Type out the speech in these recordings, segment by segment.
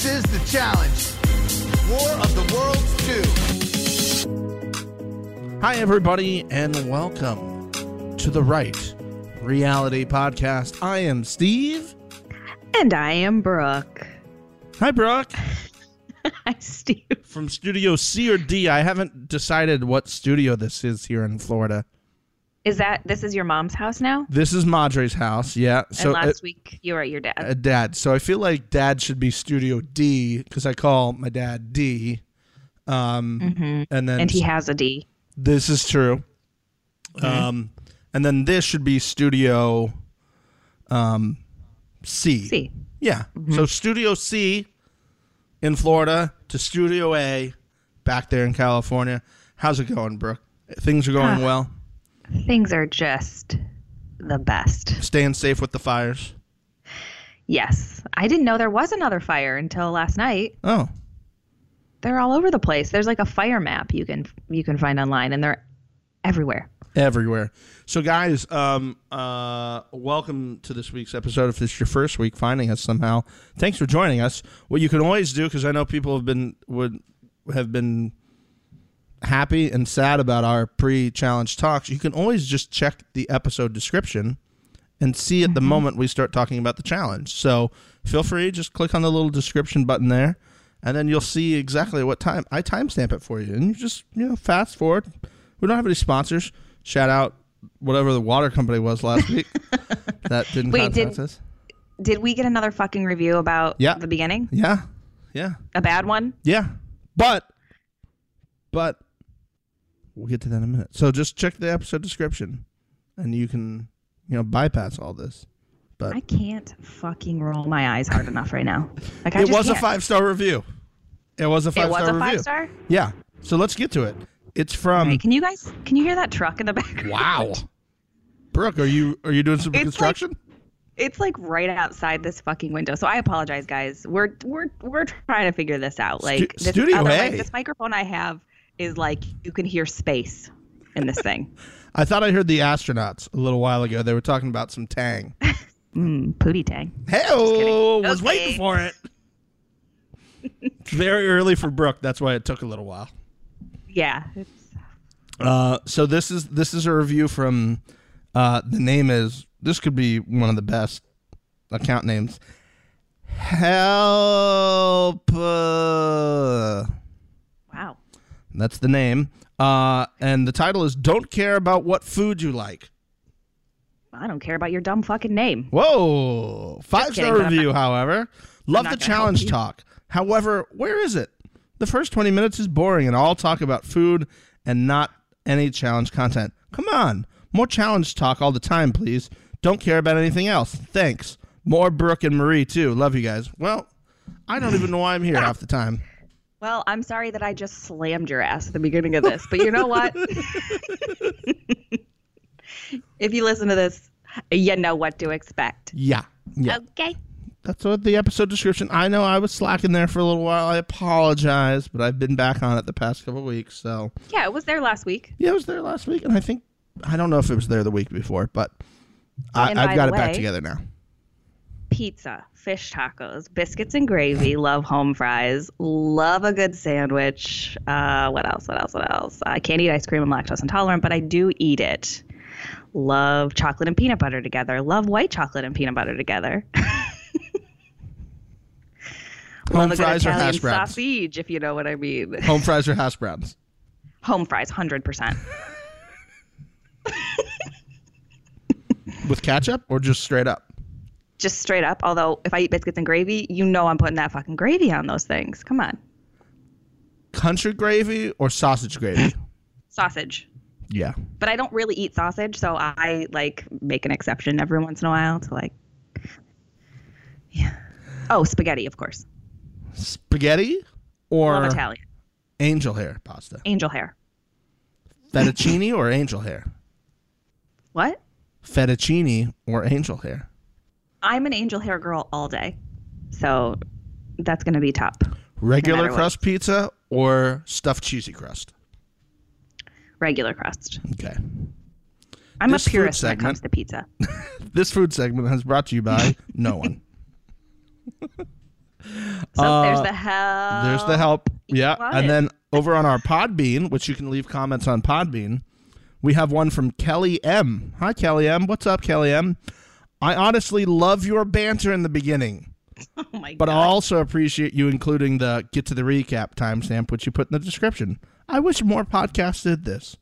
This is the challenge. War of the Worlds 2. Hi, everybody, and welcome to the Right Reality Podcast. I am Steve. And I am Brooke. Hi, Brooke. Hi, Steve. From Studio C or D. I haven't decided what studio this is here in Florida. Is that this is your mom's house now? This is Madre's house. Yeah. So and last uh, week you were at your dad. uh, dad. So I feel like dad should be Studio D because I call my dad D. Um, Mhm. and then And he has a D. This is true. Um, and then this should be Studio um, C. C. Yeah. So Studio C in Florida to Studio A back there in California. How's it going, Brooke? Things are going Ah. well. Things are just the best. Staying safe with the fires. Yes. I didn't know there was another fire until last night. Oh, They're all over the place. There's like a fire map you can you can find online and they're everywhere. everywhere. So, guys, um, uh, welcome to this week's episode. If this is your first week finding us somehow, thanks for joining us. What you can always do, because I know people have been would have been happy and sad about our pre-challenge talks, you can always just check the episode description and see at the mm-hmm. moment we start talking about the challenge. So feel free, just click on the little description button there, and then you'll see exactly what time I timestamp it for you, and you just you know fast forward. We don't have any sponsors. Shout out whatever the water company was last week that didn't Wait, did- us. Did we get another fucking review about Yeah. the beginning? Yeah, yeah, A bad one? yeah. But, but we'll get to that in a minute. So just check the episode description, and you can you know bypass all this. But I can't fucking roll my eyes hard enough right now. Like I it was a can't. five star review. It was a five It was star a review. five star? Yeah. So let's get to it. It's from Wait, can you guys can you hear that truck in the back? Wow. Brooke, are you are you doing some It's construction? It's like right outside this fucking window. So I apologize, guys. We're we're we're trying to figure this out. Like this Studio other A. mic- this microphone I have is like you can hear space in this thing. I thought I heard the astronauts a little while ago. They were talking about some tang. mm, pootie tang. Hey, was Okay. waiting for it. it's very early for Brooke. That's why it took a little while. Yeah. Uh, so this is this is a review from uh, the name is this could be one of the best account names. Help. uh, wow. That's the name. Uh, and the title is "Don't Care About What Food You Like." I don't care about your dumb fucking name. Whoa! Five kidding, star but I'm review, however. Love the challenge talk. However, where is it? The first 20 minutes is boring and all talk about food and not any challenge content. Come on. More challenge talk all the time, please. Don't care about anything else. Thanks. More Brooke and Marie, too. Love you guys. Well, I don't even know why I'm here half the time. Well, I'm sorry that I just slammed your ass at the beginning of this, but you know what? if you listen to this, you know what to expect. Yeah. Yeah. Okay. That's what the episode description. I know I was slacking there for a little while. I apologize, but I've been back on it the past couple weeks, so. Yeah, it was there last week. Yeah, it was there last week, and I think I don't know if it was there the week before, but I, I've got the it back together now. Pizza, fish tacos, biscuits and gravy. Love home fries. Love a good sandwich. Uh, what else? What else? What else? I can't eat ice cream. I'm lactose intolerant, but I do eat it. Love chocolate and peanut butter together. Love white chocolate and peanut butter together. Home Love a good fries or hash browns? sausage, if you know what I mean. Home fries or hash browns? Home fries, hundred percent. With ketchup or just straight up? Just straight up. Although if I eat biscuits and gravy, you know I'm putting that fucking gravy on those things. Come on, Country gravy or sausage gravy? sausage. yeah. But I don't really eat sausage, so I like make an exception every once in a while to like. Yeah. Oh, spaghetti, of course. Spaghetti or Love Italian. angel hair pasta? Angel hair. Fettuccine or angel hair? What? Fettuccine or angel hair? I'm an angel hair girl all day, so that's gonna be top. Regular what. crust pizza or stuffed cheesy crust? Regular crust. Okay. I'm This a purist when it comes to pizza. This food segment is brought to you by no one. So Uh, there's the help. There's the help. Yeah. And then over on our Podbean, which you can leave comments on Podbean, we have one from Kelly M. Hi, Kelly M. What's up, Kelly M? I honestly love your banter in the beginning, Oh my but I also appreciate you including the get to the recap timestamp, which you put in the description. I wish more podcasts did this.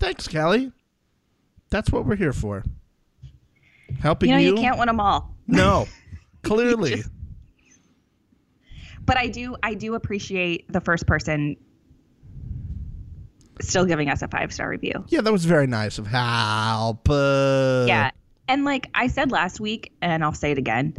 Thanks, Kelly. That's what we're here for. Helping you know, you. you can't win them all. no, clearly. But I do I do appreciate the first person still giving us a five star review. yeah, that was very nice of help. Uh, Yeah. And like I said last week, and I'll say it again.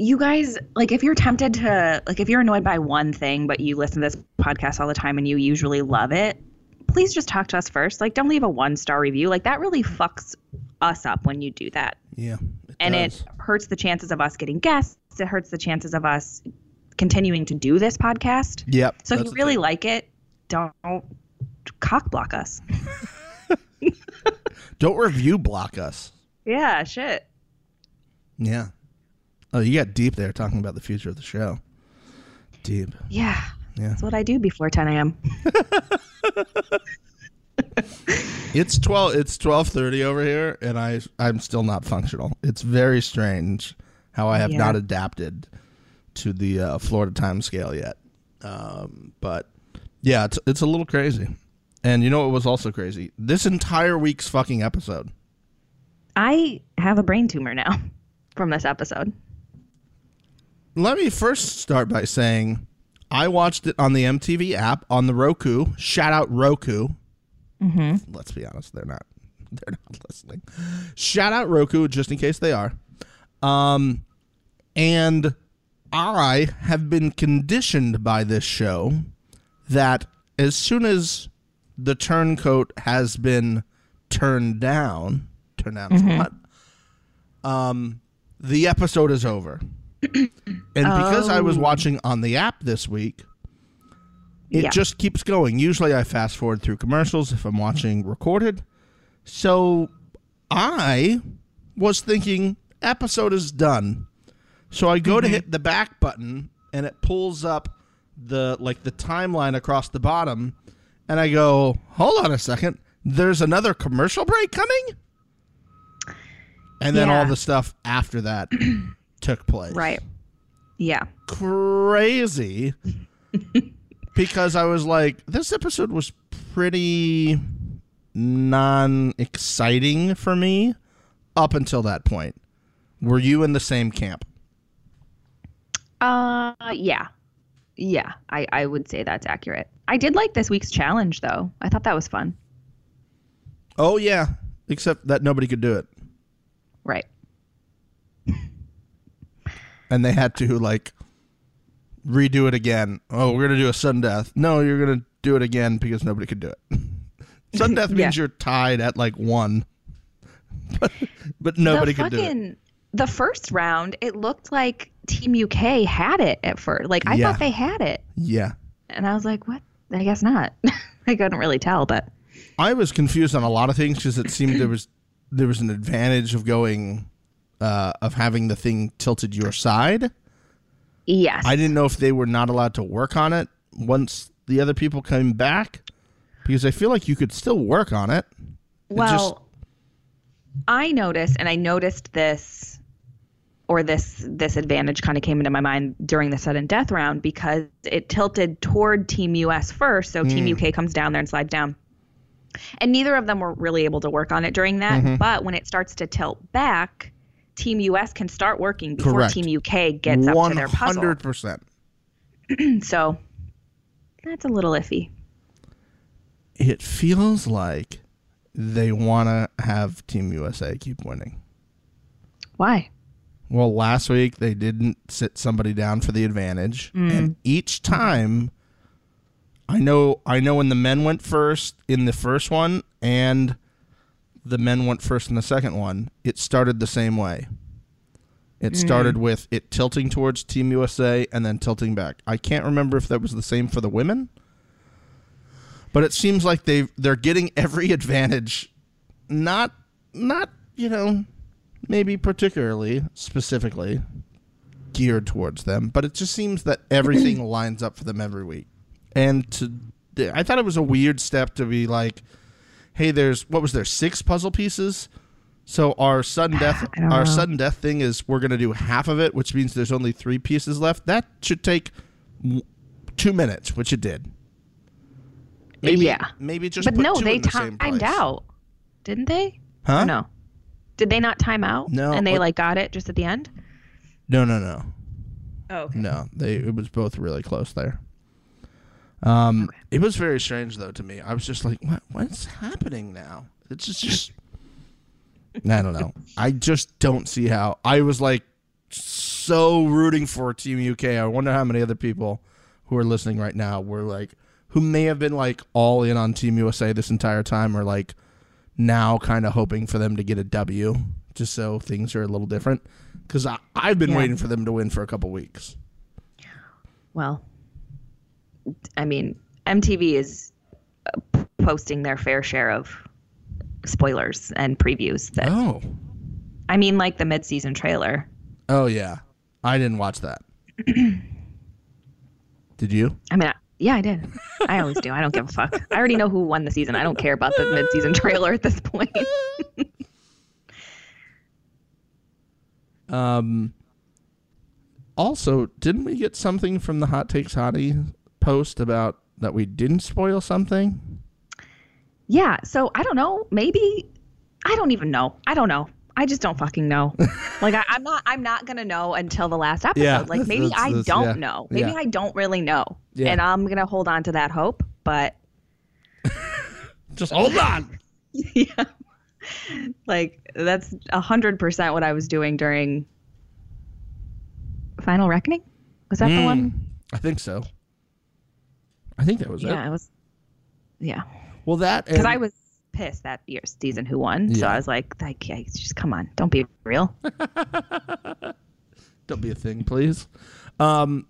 You guys, like, if you're tempted to, like, if you're annoyed by one thing, but you listen to this podcast all the time and you usually love it, please just talk to us first. Like, don't leave a one star review. Like, that really fucks us up when you do that. Yeah. It And does. it hurts the chances of us getting guests. It hurts the chances of us continuing to do this podcast. Yep. So if you really like it, don't cock block us. don't review block us. Yeah, shit. Yeah. Oh, you got deep there talking about the future of the show. Deep. Yeah. Yeah. That's what I do before 10 a.m. It's twelve. It's twelve thirty over here, and I I'm still not functional. It's very strange how I have Yeah. not adapted to the uh, Florida time scale yet. Um, but yeah, it's it's a little crazy. And you know what was also crazy? This entire week's fucking episode. I have a brain tumor now from this episode. Let me first start by saying I watched it on the MTV app on the Roku. Shout out Roku. Mm-hmm. Let's be honest, they're not. They're not listening. Shout out Roku, just in case they are. Um, and I have been conditioned by this show that as soon as the turncoat has been turned down, turned down what? Um, the episode is over. and because I was watching on the app this week, it Yeah. just keeps going. Usually I fast forward through commercials if I'm watching recorded. So I was thinking episode is done. So I go to hit the back button and it pulls up the like the timeline across the bottom and I go, "Hold on a second. There's another commercial break coming?" And then all the stuff after that took place Right. Yeah. crazy because I was like, this episode was pretty non exciting for me up until that point. Were you in the same camp? Uh, yeah. Yeah. I, I would say that's accurate. I did like this week's challenge, though. I thought that was fun. Oh, yeah. Except that nobody could do it. Right. And they had to, like, redo it again. Oh, we're going to do a sudden death. No, you're going to do it again because nobody could do it. sudden death means Yeah. you're tied at, like, one. but, but nobody the could do it. The first round, it looked like Team UK had it at first. Like, I Yeah. thought they had it. Yeah. And I was like, what? I guess not. I couldn't really tell, but I was confused on a lot of things because it seemed there was there was an advantage of going uh, of having the thing tilted your side. yes. I didn't know if they were not allowed to work on it once the other people came back because I feel like you could still work on it. It Well, just- I noticed, and I noticed this, or this this advantage kind of came into my mind during the sudden death round because it tilted toward Team US first, so Team mm. UK comes down there and slides down. And neither of them were really able to work on it during that. Mm-hmm. But when it starts to tilt back, Team US can start working before Correct. Team UK gets up to their puzzle. 100%. So that's a little iffy. It feels like they want to have Team USA keep winning. Why? Well, last week they didn't sit somebody down for the advantage, mm. and each time, I know, I know when the men went first in the first one, and the men went first in the second one. It started the same way. It mm. started with it tilting towards Team USA and then tilting back. I can't remember if that was the same for the women, but it seems like they they're getting every advantage. Not not you know maybe particularly specifically geared towards them, but it just seems that everything lines up for them every week. And to, I thought it was a weird step to be like, hey, there's what was there six puzzle pieces. So our sudden death, our know. sudden death thing is we're going to do half of it, which means there's only three pieces left. That should take two minutes, which it did. Maybe, Yeah. maybe just but put no, two they in the same timed out, didn't they? Huh? Or no. Did they not time out? No, And they what- like got it just at the end. No, no, no. Oh, okay. No, they it was both really close there. Um, it was very strange though to me. I was just like, what what's happening now? It's just just I don't know. I just don't see how. I was like so rooting for Team UK. I wonder how many other people who are listening right now were like who may have been like all in on Team USA this entire time or like now kind of hoping for them to get a W just so things are a little different cuz I I've been Yeah. waiting for them to win for a couple weeks. Well, I mean, MTV is uh, posting their fair share of spoilers and previews. That Oh. I mean, like the mid-season trailer. Oh yeah. I didn't watch that. Did you? I mean, I, yeah, I did. I always do. I don't give a fuck. I already know who won the season. I don't care about the mid-season trailer at this point. Um also, didn't we get something from the Hot Takes Hottie post about that we didn't spoil something? Yeah, so I don't know. Maybe I don't even know. I don't know. I just don't fucking know. like I, I'm not. I'm not gonna know until the last episode. Yeah, like maybe that's- I don't yeah, know. Maybe yeah. I don't really know. Yeah. And I'm gonna hold on to that hope. But Just hold on. yeah, like that's a hundred percent what I was doing during Final Reckoning. Was that the one? Hmm. I think so. I think that was Yeah, it. Yeah, it was. Yeah, Well, that because and- I was pissed that year season who won. So I was like, like, yeah, just come on, don't be real. Don't be a thing, please. Um,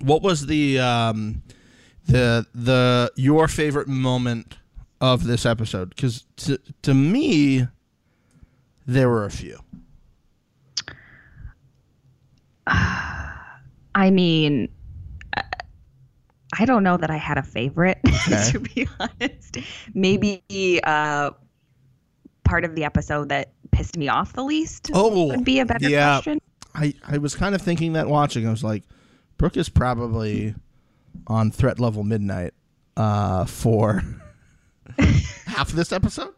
what was the um, the the your favorite moment of this episode? Because to to me, there were a few. I mean, I don't know that I had a favorite, Okay. to be honest. Maybe uh, part of the episode that pissed me off the least Oh, would be a better yeah. question. I I was kind of thinking that watching. I was like, Brooke is probably on threat level midnight uh, for half of this episode.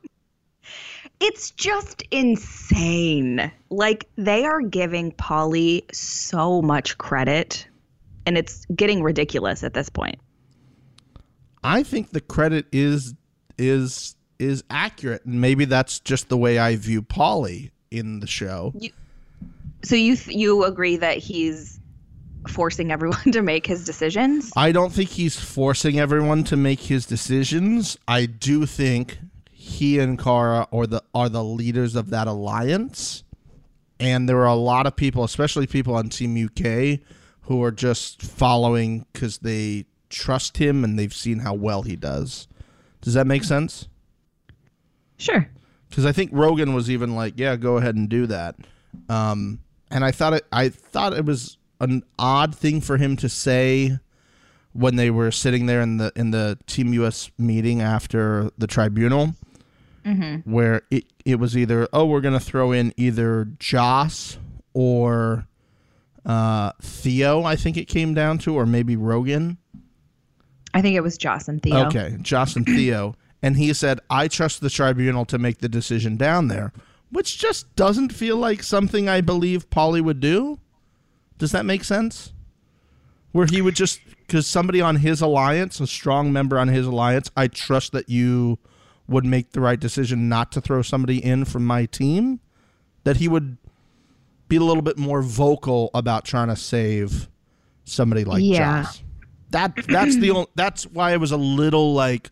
It's just insane. Like they are giving Paulie so much credit, and it's getting ridiculous at this point. I think the credit is is is accurate, and maybe that's just the way I view Paulie in the show. So you th- you agree that he's forcing everyone to make his decisions? I don't think he's forcing everyone to make his decisions. I do think he and Cara are the are the leaders of that alliance. And there are a lot of people, especially people on Team UK, who are just following because they trust him and they've seen how well he does. Does that make sense? Sure. because I think Rogan was even like, "Yeah, go ahead and do that." Um, and I thought it, I thought it was an odd thing for him to say when they were sitting there in the in the Team US meeting after the tribunal, where it it was either, "Oh, we're gonna throw in either Joss or uh, Theo," I think it came down to, or maybe Rogan. I think it was Joss and Theo. Okay, Joss and Theo. And he said, I trust the tribunal to make the decision down there, which just doesn't feel like something I believe Paulie would do. Does that make sense? Where he would just, because somebody on his alliance, a strong member on his alliance, I trust that you would make the right decision not to throw somebody in from my team, that he would be a little bit more vocal about trying to save somebody like Yeah. Joss. That that's the only, that's why I was a little like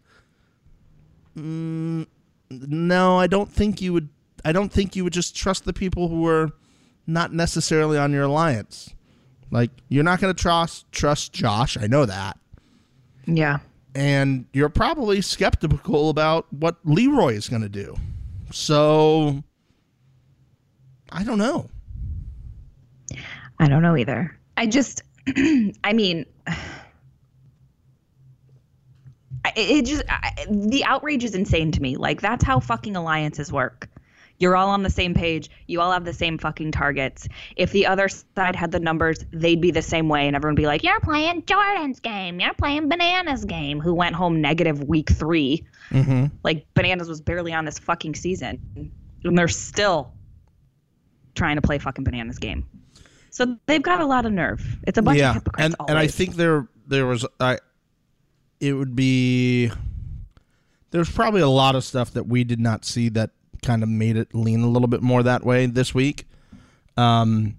mm, no, I don't think you would I don't think you would just trust the people who are not necessarily on your alliance. Like you're not going to trust trust Josh, I know that. Yeah. And you're probably skeptical about what Leroy is going to do. So I don't know. I don't know either. I just, I mean, I- it just I, the outrage is insane to me. Like that's how fucking alliances work. You're all on the same page. You all have the same fucking targets. If the other side had the numbers, they'd be the same way, and everyone would be like, "You're playing Jordan's game. You're playing Bananas' game." Who went home negative week 3 Mm-hmm. Like Bananas was barely on this fucking season, and they're still trying to play fucking Bananas' game. So they've got a lot of nerve. It's a bunch of Yeah, hypocrites. and and I think there there was I. It would be. There's probably a lot of stuff that we did not see that kind of made it lean a little bit more that way this week. Um,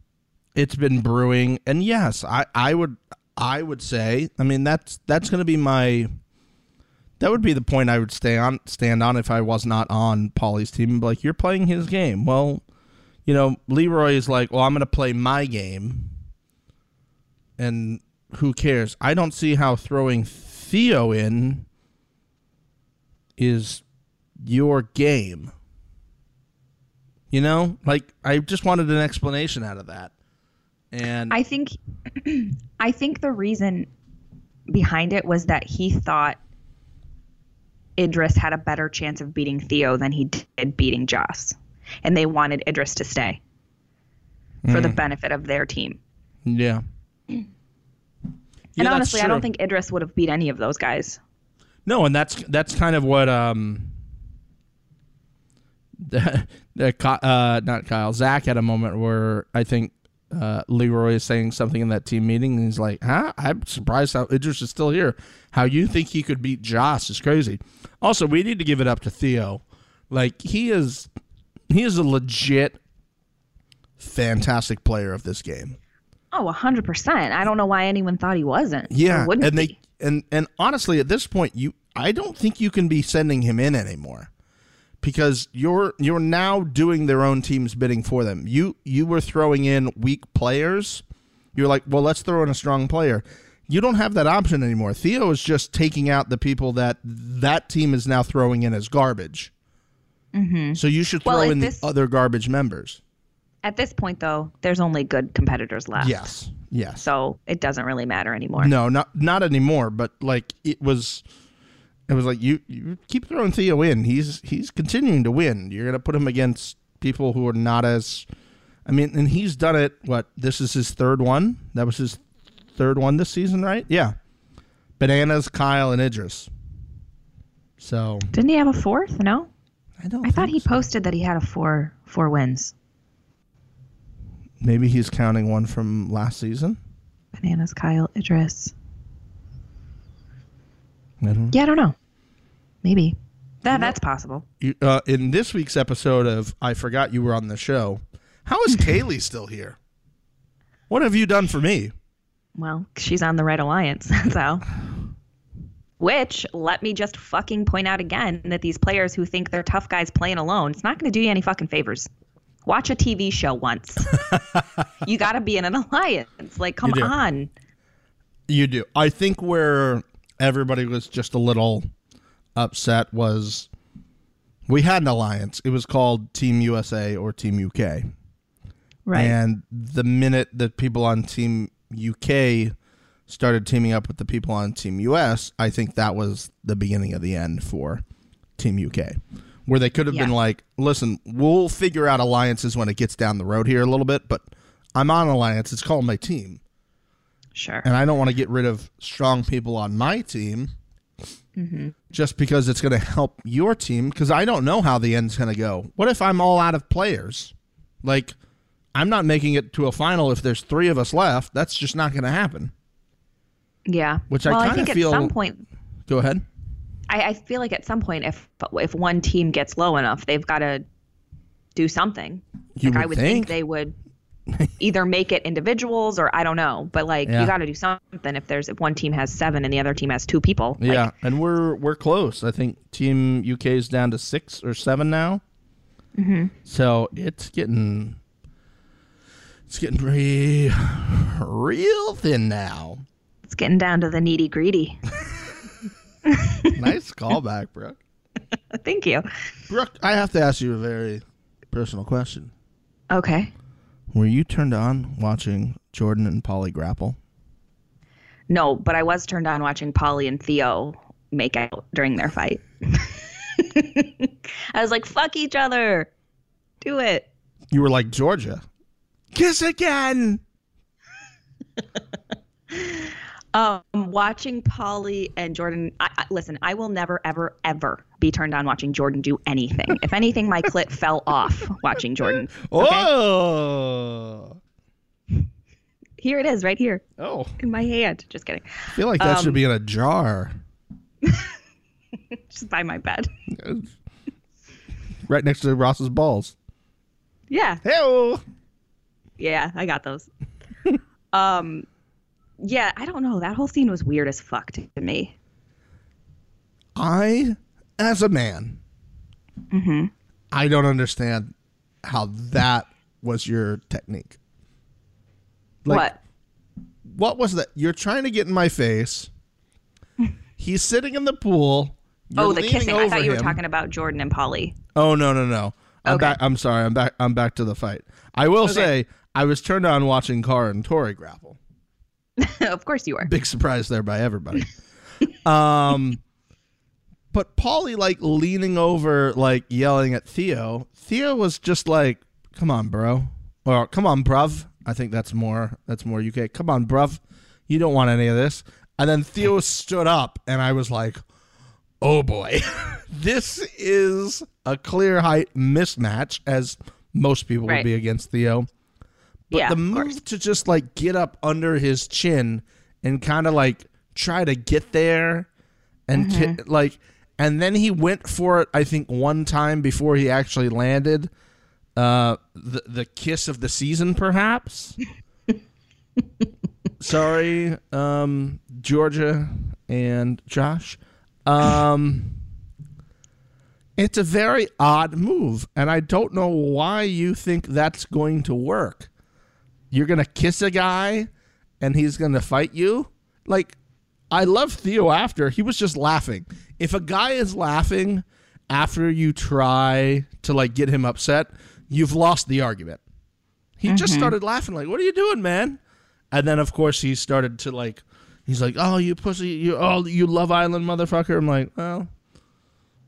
it's been brewing, and yes, I I would I would say I mean that's that's going to be my. That would be the point I would stay on stand on if I was not on Paulie's team. Like you're playing his game. Well, you know, Leroy is like, well, I'm going to play my game, and who cares? I don't see how throwing Theo in is your game. You know, like I just wanted an explanation out of that, and I think I think the reason behind it was that he thought Idris had a better chance of beating Theo than he did beating Joss. And they wanted Idris to stay for the benefit of their team. yeah. and Yeah, honestly, I don't think Idris would have beat any of those guys. No, and that's that's kind of what um the, the uh not Kyle Zach had a moment where I think uh, Leroy is saying something in that team meeting, and he's like, "Huh? I'm surprised how Idris is still here. How you think he could beat Joss is crazy." Also, we need to give it up to Theo. Like he is, he is a legit, fantastic player of this game. Oh, 100%. I don't know why anyone thought he wasn't. Yeah, and be. they and and honestly, at this point, you I don't think you can be sending him in anymore because you're you're now doing their own team's bidding for them. You you were throwing in weak players. You're like, well, let's throw in a strong player. You don't have that option anymore. Theo is just taking out the people that that team is now throwing in as garbage. Mm-hmm. So you should throw Well, in this- the other garbage members. At this point, though, there's only good competitors left. Yes. Yes. So it doesn't really matter anymore. No, not not anymore. But like it was, it was like you you keep throwing Theo in. He's he's continuing to win. You're gonna put him against people who are not as. I mean, and he's done it. What this is his third one. That was his third one this season, right? Yeah. Bananas, Kyle, and Idris. So Didn't he have a fourth? No? I don't. I thought he so. posted that he had a four four wins. maybe he's counting one from last season. Bananas, Kyle, Idris. I don't know. Yeah, I don't know. Maybe. That that's possible. You, uh, in this week's episode of I Forgot You Were on the Show, how is Kaycee still here? What have you done for me? Well, she's on the right alliance. That's how. Which, let me just fucking point out again that these players who think they're tough guys playing alone, it's not going to do you any fucking favors. Watch a TV show once. you got to be in an alliance. Like, come You on. You do. I think where everybody was just a little upset was we had an alliance. It was called Team USA or Team UK. Right. And the minute that people on Team UK started teaming up with the people on Team US, I think that was the beginning of the end for Team UK. Where they could have been like, listen, we'll figure out alliances when it gets down the road here a little bit, but I'm on alliance. It's called my team. sure. And I don't want to get rid of strong people on my team mm-hmm. just because it's going to help your team because I don't know how the end's going to go. What if I'm all out of players? Like, I'm not making it to a final if there's three of us left. That's just not going to happen. Yeah. Which I well, I kinda think feel- at some point, Go ahead. I, I feel like at some point, if if one team gets low enough, they've got to do something. You like I would would think. think they would either make it individuals or I don't know, but like Yeah. you got to do something. If there's if one team has seven and the other team has two people, like, yeah, and we're we're close. I think Team UK is down to six or seven now. Mm-hmm. So it's getting it's getting pretty real thin now. It's getting down to the needy greedy. nice callback, Brooke. Thank you. Brooke, I have to ask you a very personal question. Okay. Were you turned on watching Jordan and Paulie grapple? No, but I was turned on watching Paulie and Theo make out during their fight. I was like, fuck each other. Do it. You were like Georgia. Kiss again. Um, watching Paulie and Jordan. I, I, listen, I will never, ever, ever be turned on watching Jordan do anything. if anything, my clit fell off watching Jordan. Okay? Oh. Here it is, right here Oh. in my hand. Just kidding. I feel like that should Um, be in a jar. Just by my bed. Right next to Ross's balls. Yeah, Hey. yeah, I got those. um, yeah, I don't know. That whole scene was weird as fuck to me. I, as a man, Mm-hmm. I don't understand how that was your technique. Like, what? What was that? You're trying to get in my face. He's sitting in the pool. You're Oh, the kissing. I thought you were him. talking about Jordan and Polly. Oh no no no! I'm Okay. back. I'm sorry. I'm back. I'm back to the fight. I will Okay. say I was turned on watching Cara and Tori grapple. of course you were. Big surprise there by everybody. um, but Paulie like leaning over, like yelling at Theo. Theo was just like, "Come on, bro," or "Come on, bruv." I think that's more. That's more UK. Come on, bruv. You don't want any of this. And then Theo stood up, and I was like, "Oh boy, this is a clear height mismatch." As most people would be against Theo. But yeah, the move to just like get up under his chin and kind of like try to get there and Mm-hmm. like and then he went for it I think one time before he actually landed uh the the kiss of the season perhaps? Sorry um Georgia and Josh. Um it's a very odd move and I don't know why you think that's going to work you're gonna kiss a guy and he's gonna fight you? Like i love theo after. He was just laughing. If a guy is laughing after you try to like get him upset you've lost the argument. He just started laughing like what are you doing man? And then of course he started to like he's like oh you pussy you oh you love island motherfucker. I'm like well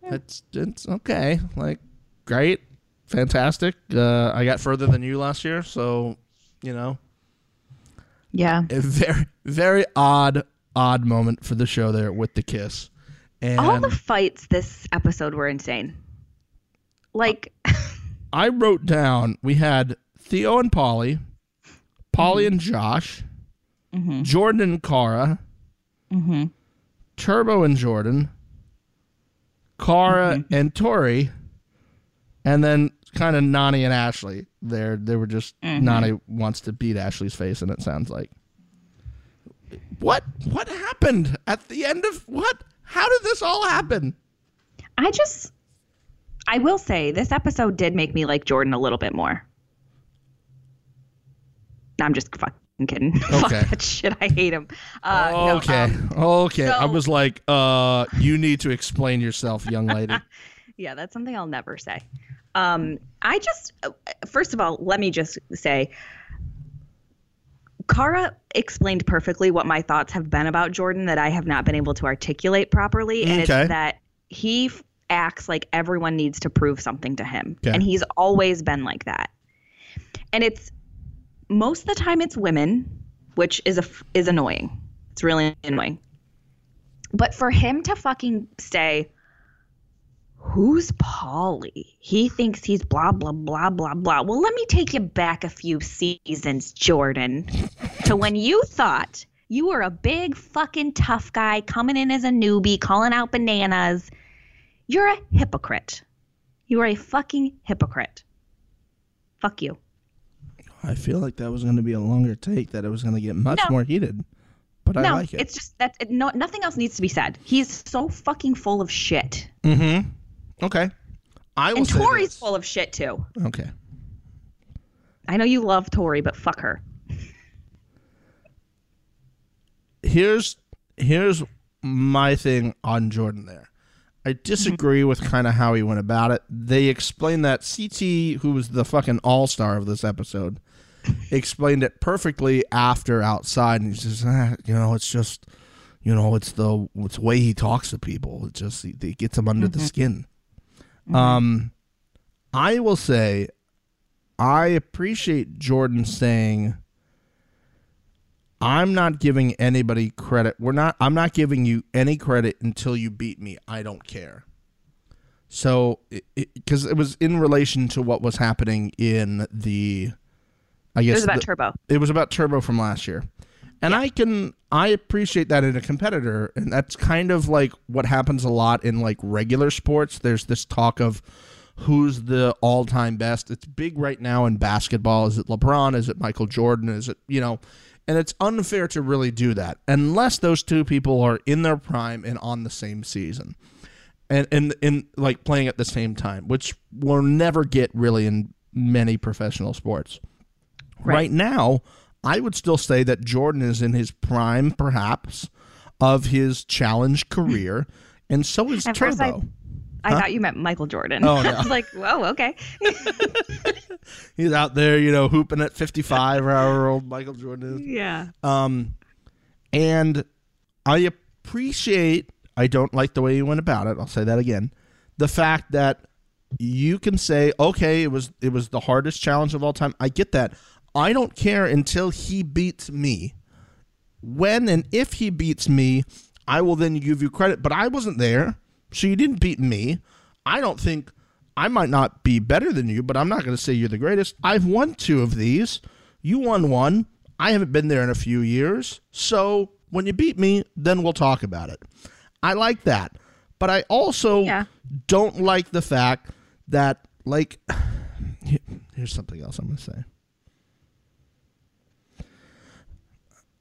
that's it's okay. Like great. Fantastic. Uh, i got further than you last year so you know yeah. a very very odd odd moment for the show there with the kiss and All the fights this episode were insane. Like, i wrote down we had theo and paulie paulie Mm-hmm. and josh jordan and Cara, Mm-hmm. turbo and jordan Cara Mm-hmm. and tori and then kind of nany and ashley there they were just Mm-hmm. nany wants to beat ashley's face and it sounds like what what happened at the end of what how did this all happen I just, I will say, this episode did make me like Jordan a little bit more. I'm just fucking kidding. Fuck Okay. that shit. I hate him. Uh, no, okay um, okay i was like uh you need to explain yourself young lady yeah, that's something I'll never say. Um, I just, first of all, let me just say, Cara explained perfectly what my thoughts have been about Jordan that I have not been able to articulate properly, and Okay. it's that he f- acts like everyone needs to prove something to him, Okay. and he's always been like that. And it's most of the time it's women, which is a f- is annoying. It's really annoying. But for him to fucking stay, who's Paulie? He thinks he's blah, blah, blah, blah, blah. Well, let me take you back a few seasons, Jordan, to when you thought you were a big fucking tough guy coming in as a newbie, calling out bananas. You're a hypocrite. You are a fucking hypocrite. Fuck you. i feel like that was going to be a longer take that it was going to get much No. more heated but i no, like it it's just that it, no, nothing else needs to be said. He's so fucking full of shit. mm-hmm okay i will And say Tori's this. full of shit too. okay I know you love Tori, but fuck her. here's here's my thing on Jordan there. I disagree with kind of how he went about it. They explained that CT, who was the fucking all star of this episode, explained it perfectly after outside, and he says, ah, you know, it's just, you know, it's the it's the way he talks to people. It just it, gets him under the skin. Um, I will say, I appreciate Jordan saying. I'm not giving anybody credit. We're not. I'm not giving you any credit until you beat me. I don't care. So, because it, it, was in relation to what was happening in the, I guess It was about the- Turbo. it was about Turbo from last year. And I can I appreciate that in a competitor and that's kind of like what happens a lot in like regular sports. There's this talk of who's the all-time best. It's big right now in basketball. Is it LeBron? Is it Michael Jordan? Is it, you know, and it's unfair to really do that unless those two people are in their prime and on the same season. And and in like playing at the same time, which we'll never get really in many professional sports right. now, I would still say that Jordan is in his prime, perhaps, of his challenge career, and so is At I- Turbo. I thought you meant Michael Jordan. Oh, I no. was like, whoa, okay. He's out there, you know, hooping at fifty-five, however old Michael Jordan is. yeah. Um, and I appreciate. I don't like the way you went about it. I'll say that again. The fact that you can say, okay, it was it was the hardest challenge of all time. I get that. I don't care until he beats me. When and if he beats me, I will then give you credit. But I wasn't there, so you didn't beat me. I don't think I might not be better than you, but I'm not going to say you're the greatest. I've won two of these. You won one. I haven't been there in a few years. So when you beat me, then we'll talk about it. I like that. But I also Yeah. don't like the fact that, like, here's something else I'm going to say.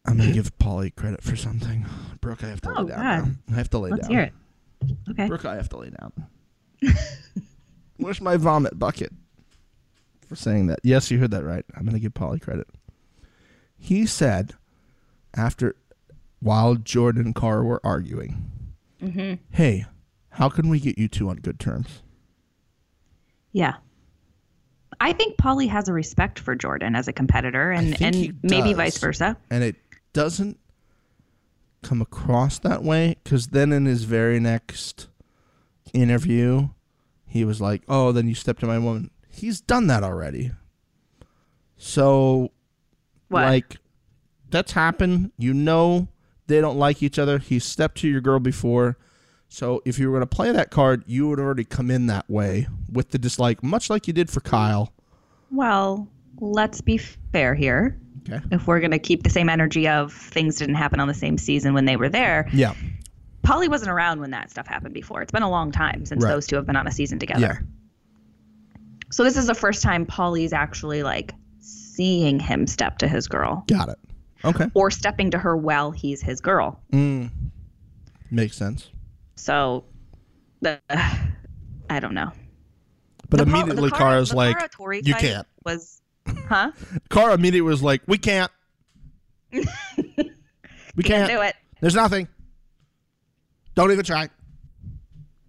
I'm to give Paulie credit for something. Brooke, I have to Oh, lay down. God. now. I have to lay Let's down. hear it. Okay. Brooke, I have to lay down. Where's my vomit bucket? For saying that. Yes, you heard that right. I'm going to give Paulie credit. He said, after, while Jordan and Carr were arguing, Mm-hmm. hey, how can we get you two on good terms? Yeah. I think Paulie has a respect for Jordan as a competitor and, and maybe vice versa. And it doesn't come across that way because then in his very next interview, he was like, oh, then you stepped to my woman. He's done that already. So What? Like that's happened. You know they don't like each other. He stepped to your girl before. So if you were going to play that card, you would already come in that way with the dislike, much like you did for Kyle. well, let's be fair here. Okay. If we're going to keep the same energy of things didn't happen on the same season when they were there, Yeah. Paulie wasn't around when that stuff happened before. It's been a long time since Right. those two have been on a season together. Yeah. So this is the first time Paulie's actually like seeing him step to his girl Got it. Okay. or stepping to her while he's his girl. Mm. Makes sense. So the I don't know. But The Paul- immediately, the Cara- Cara's like, Cara you can't. Was huh? Cara immediately was like, we can't. we Can't can't. do it. There's nothing. Don't even try.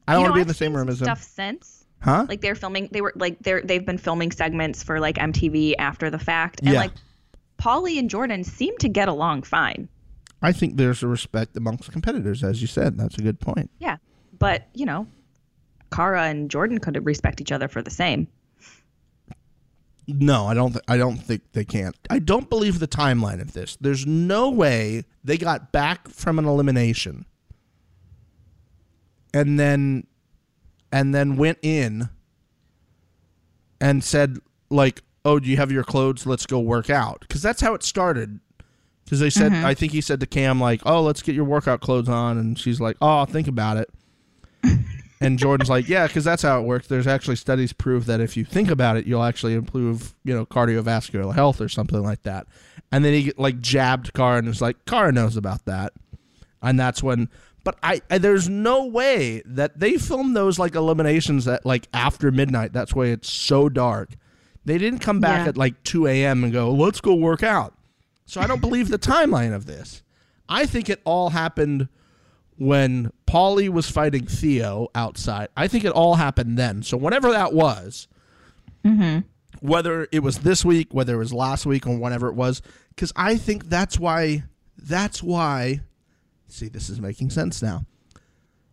I don't want to be in the same room as him. Stuff since Huh? like they're filming. They were like they're they've been filming segments for like MTV after the fact, and Yeah. like Paulie and Jordan seem to get along fine. I think there's a respect amongst competitors, as you said. That's a good point. Yeah, but you know, Cara and Jordan could respect each other for the same. No, I don't. Th- I don't think they can. I don't believe the timeline of this. There's no way they got back from an elimination, and then, and then went in, and said like, "Oh, do you have your clothes? Let's go work out." Because that's how it started. Because they said, mm-hmm. I think he said to Cam like, "Oh, let's get your workout clothes on," and she's like, "Oh, I'll think about it." And Jordan's like, yeah, because that's how it works. There's actually studies prove that if you think about it, you'll actually improve, you know, cardiovascular health or something like that. And then he like jabbed Cara and was like, Cara knows about that. And that's when, but I, I there's no way that they filmed those like eliminations at like after midnight. That's why it's so dark. They didn't come back Yeah. at like 2 a.m. and go, let's go work out. So I don't believe the timeline of this. I think it all happened when Paulie was fighting Theo outside. I think it all happened then. So whenever that was, mm-hmm. whether it was this week, whether it was last week, or whenever it was, because I think that's why. That's why. See, this is making sense now.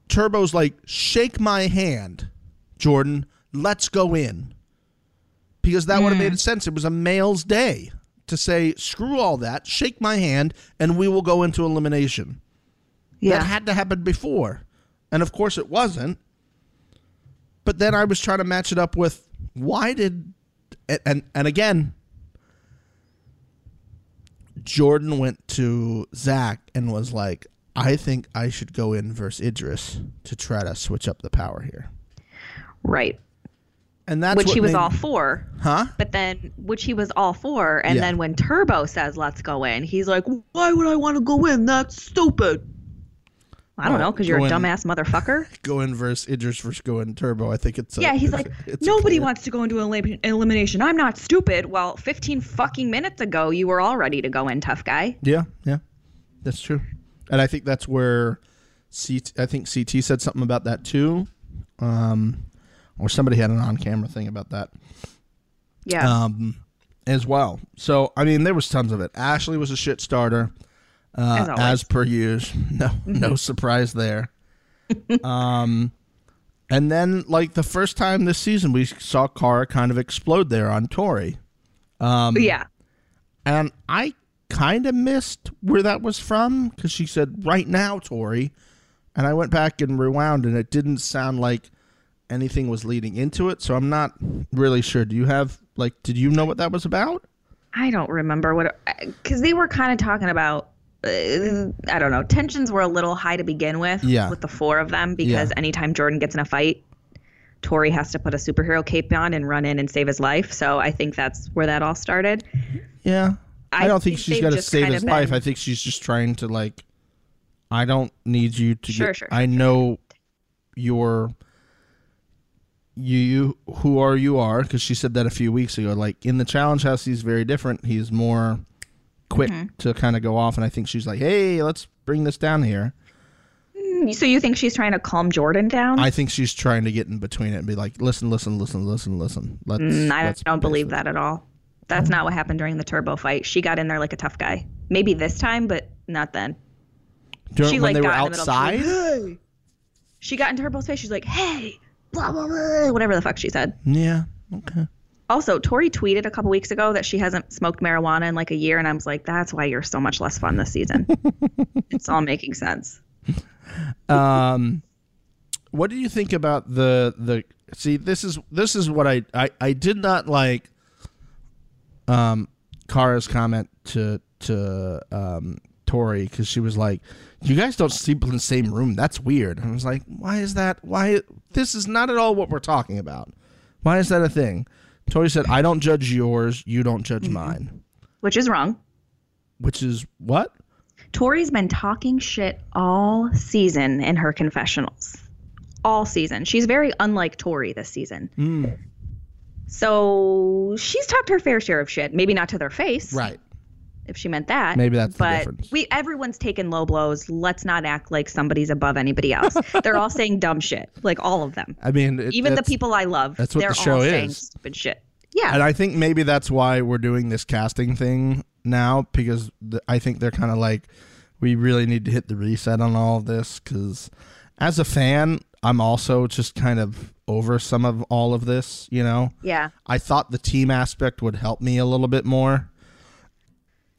Turbo's like, shake my hand, Jordan. Let's go in. Because that would have mm. made sense. It was a male's day to say, screw all that, shake my hand, and we will go into elimination. Yeah. That had to happen before. And of course it wasn't. But then I was trying to match it up with why did and and, again Jordan went to Zach and was like, I think I should go in versus Idris to try to switch up the power here. right. And that's which what he was made- all for. Huh? But then, which he was all for, and Yeah. then when Turbo says "Let's go in," he's like, "Why would I want to go in? That's stupid." I don't Well, know, because you're a dumbass motherfucker. Go in versus Idris versus go in Turbo. I think it's a, Yeah, he's it's like, a- nobody wants to go into elim- elimination. I'm not stupid. Well, 15 fucking minutes ago, you were all ready to go in, tough guy. Yeah, yeah, that's true. And I think that's where CT, I think CT said something about that too, um, or somebody had an on-camera thing about that Yeah. um, as well. So I mean, there was tons of it. Ashley was a shit starter, uh, As per use. No, no surprise there. um, and then like the first time this season, we saw Cara kind of explode there on Tori. Um, yeah. and I kind of missed where that was from because she said right now, Tori, and I went back and rewound, and it didn't sound like anything was leading into it. So I'm not really sure. Do you have like? Did you know what that was about? I don't remember what, because they were kind of talking about. Uh, I don't know. Tensions were a little high to begin with. Yeah. With the four of them, because Yeah. anytime Jordan gets in a fight, Tori has to put a superhero cape on and run in and save his life. So I think that's where that all started. Yeah, I, I don't think think she's got to save his life. been- I think she's just trying to like. I don't need you to Sure, get. sure. I know your. You, you who are you are because she said that a few weeks ago. Like in the challenge house, he's very different. He's more quick Mm-hmm. to kind of go off, and I think she's like, "Hey, let's bring this down here." So you think she's trying to calm Jordan down? I think she's trying to get in between it and be like, "Listen, listen, listen, listen, listen." Let's. Mm, I let's don't believe it." that at all. That's not what happened during the turbo fight. She got in there like a tough guy. Maybe this time, but not then. During- she, when like, they were got in the middle of- outside. Hey. She got in Turbo's face. She's like, "Hey, blah blah blah," whatever the fuck she said. yeah. Okay. Also, Tori tweeted a couple weeks ago that she hasn't smoked marijuana in like a year, and I was like, "That's why you're so much less fun this season." it's all making sense. Um, what do you think about the the? See, this is this is what I I, I did not like. Um, Cara's comment to to um Tori because she was like, "You guys don't sleep in the same room. That's weird." And I was like, "Why is that? Why? This is not at all what we're talking about. Why is that a thing?" Tori said, "I don't judge yours. You don't judge mm-hmm. mine." Which is wrong. Which is what? Tori's been talking shit all season in her confessionals. All season. She's very unlike Tori this season. Mm. So she's talked her fair share of shit. Maybe not to their face, Right. If she meant that. Maybe that's the but difference. we everyone's taken low blows. Let's not act like somebody's above anybody else. they're all saying dumb shit. Like all of them. I mean, it, Even the people I love. that's what they're the show all saying is. stupid shit. Yeah. And I think maybe that's why we're doing this casting thing now because th- I think they're kind of like, we really need to hit the reset on all of this because as a fan, I'm also just kind of over some of all of this, you know? yeah. I thought the team aspect would help me a little bit more.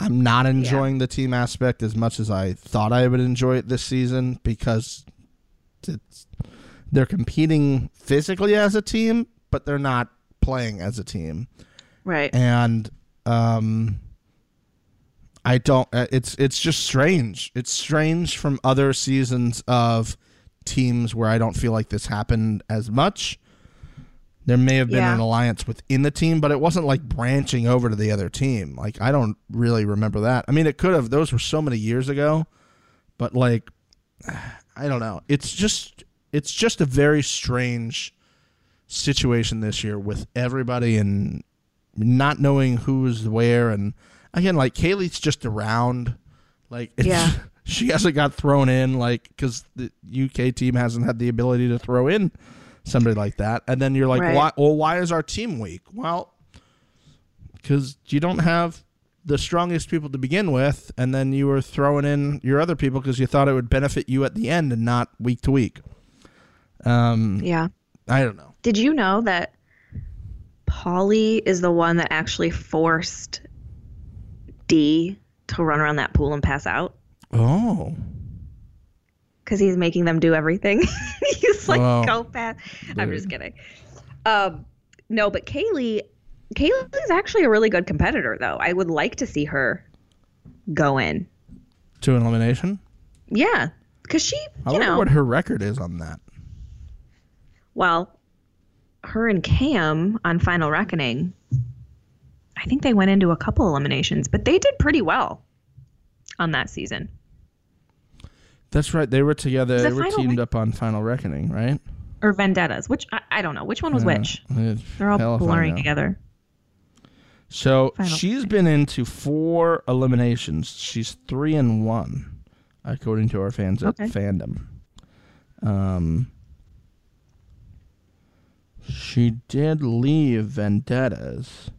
I'm not enjoying the team aspect as much as I thought I would enjoy it this season because it's they're competing physically as a team, but they're not playing as a team. Right. And um I don't uh, it's it's just strange. It's strange from other seasons of teams where I don't feel like this happened as much. There may have been Yeah. an alliance within the team, but it wasn't like branching over to the other team. Like I don't really remember that. I mean, it could have. Those were so many years ago, but like I don't know. It's just it's just a very strange situation this year with everybody and not knowing who's where and again like Kailah's just around like it's, Yeah. she hasn't got thrown in like because the UK team hasn't had the ability to throw in somebody like that and then you're like Right. why well why is our team weak well because you don't have the strongest people to begin with, and then you were throwing in your other people because you thought it would benefit you at the end and not week to week. Um, Yeah. I don't know. Did you know that Paulie is the one that actually forced D to run around that pool and pass out? Oh, Because he's making them do everything. he's like, Wow. go fast. I'm just kidding. Um, no, but Kailah, Kailah is actually a really good competitor, though. I would like to see her go in. to an elimination. Yeah, because she, I you wonder know, what her record is on that. well, her and Cam on Final Reckoning, I think they went into a couple eliminations, but they did pretty well on that season. That's right. They were together. Is They were teamed Rec- up on Final Reckoning, right? Or Vendettas, which I, I don't know. Which one was Yeah. which? They're all blurring together. So Final she's been into four eliminations. She's three and one, according to our fans at fandom. Um, she did leave Vendettas.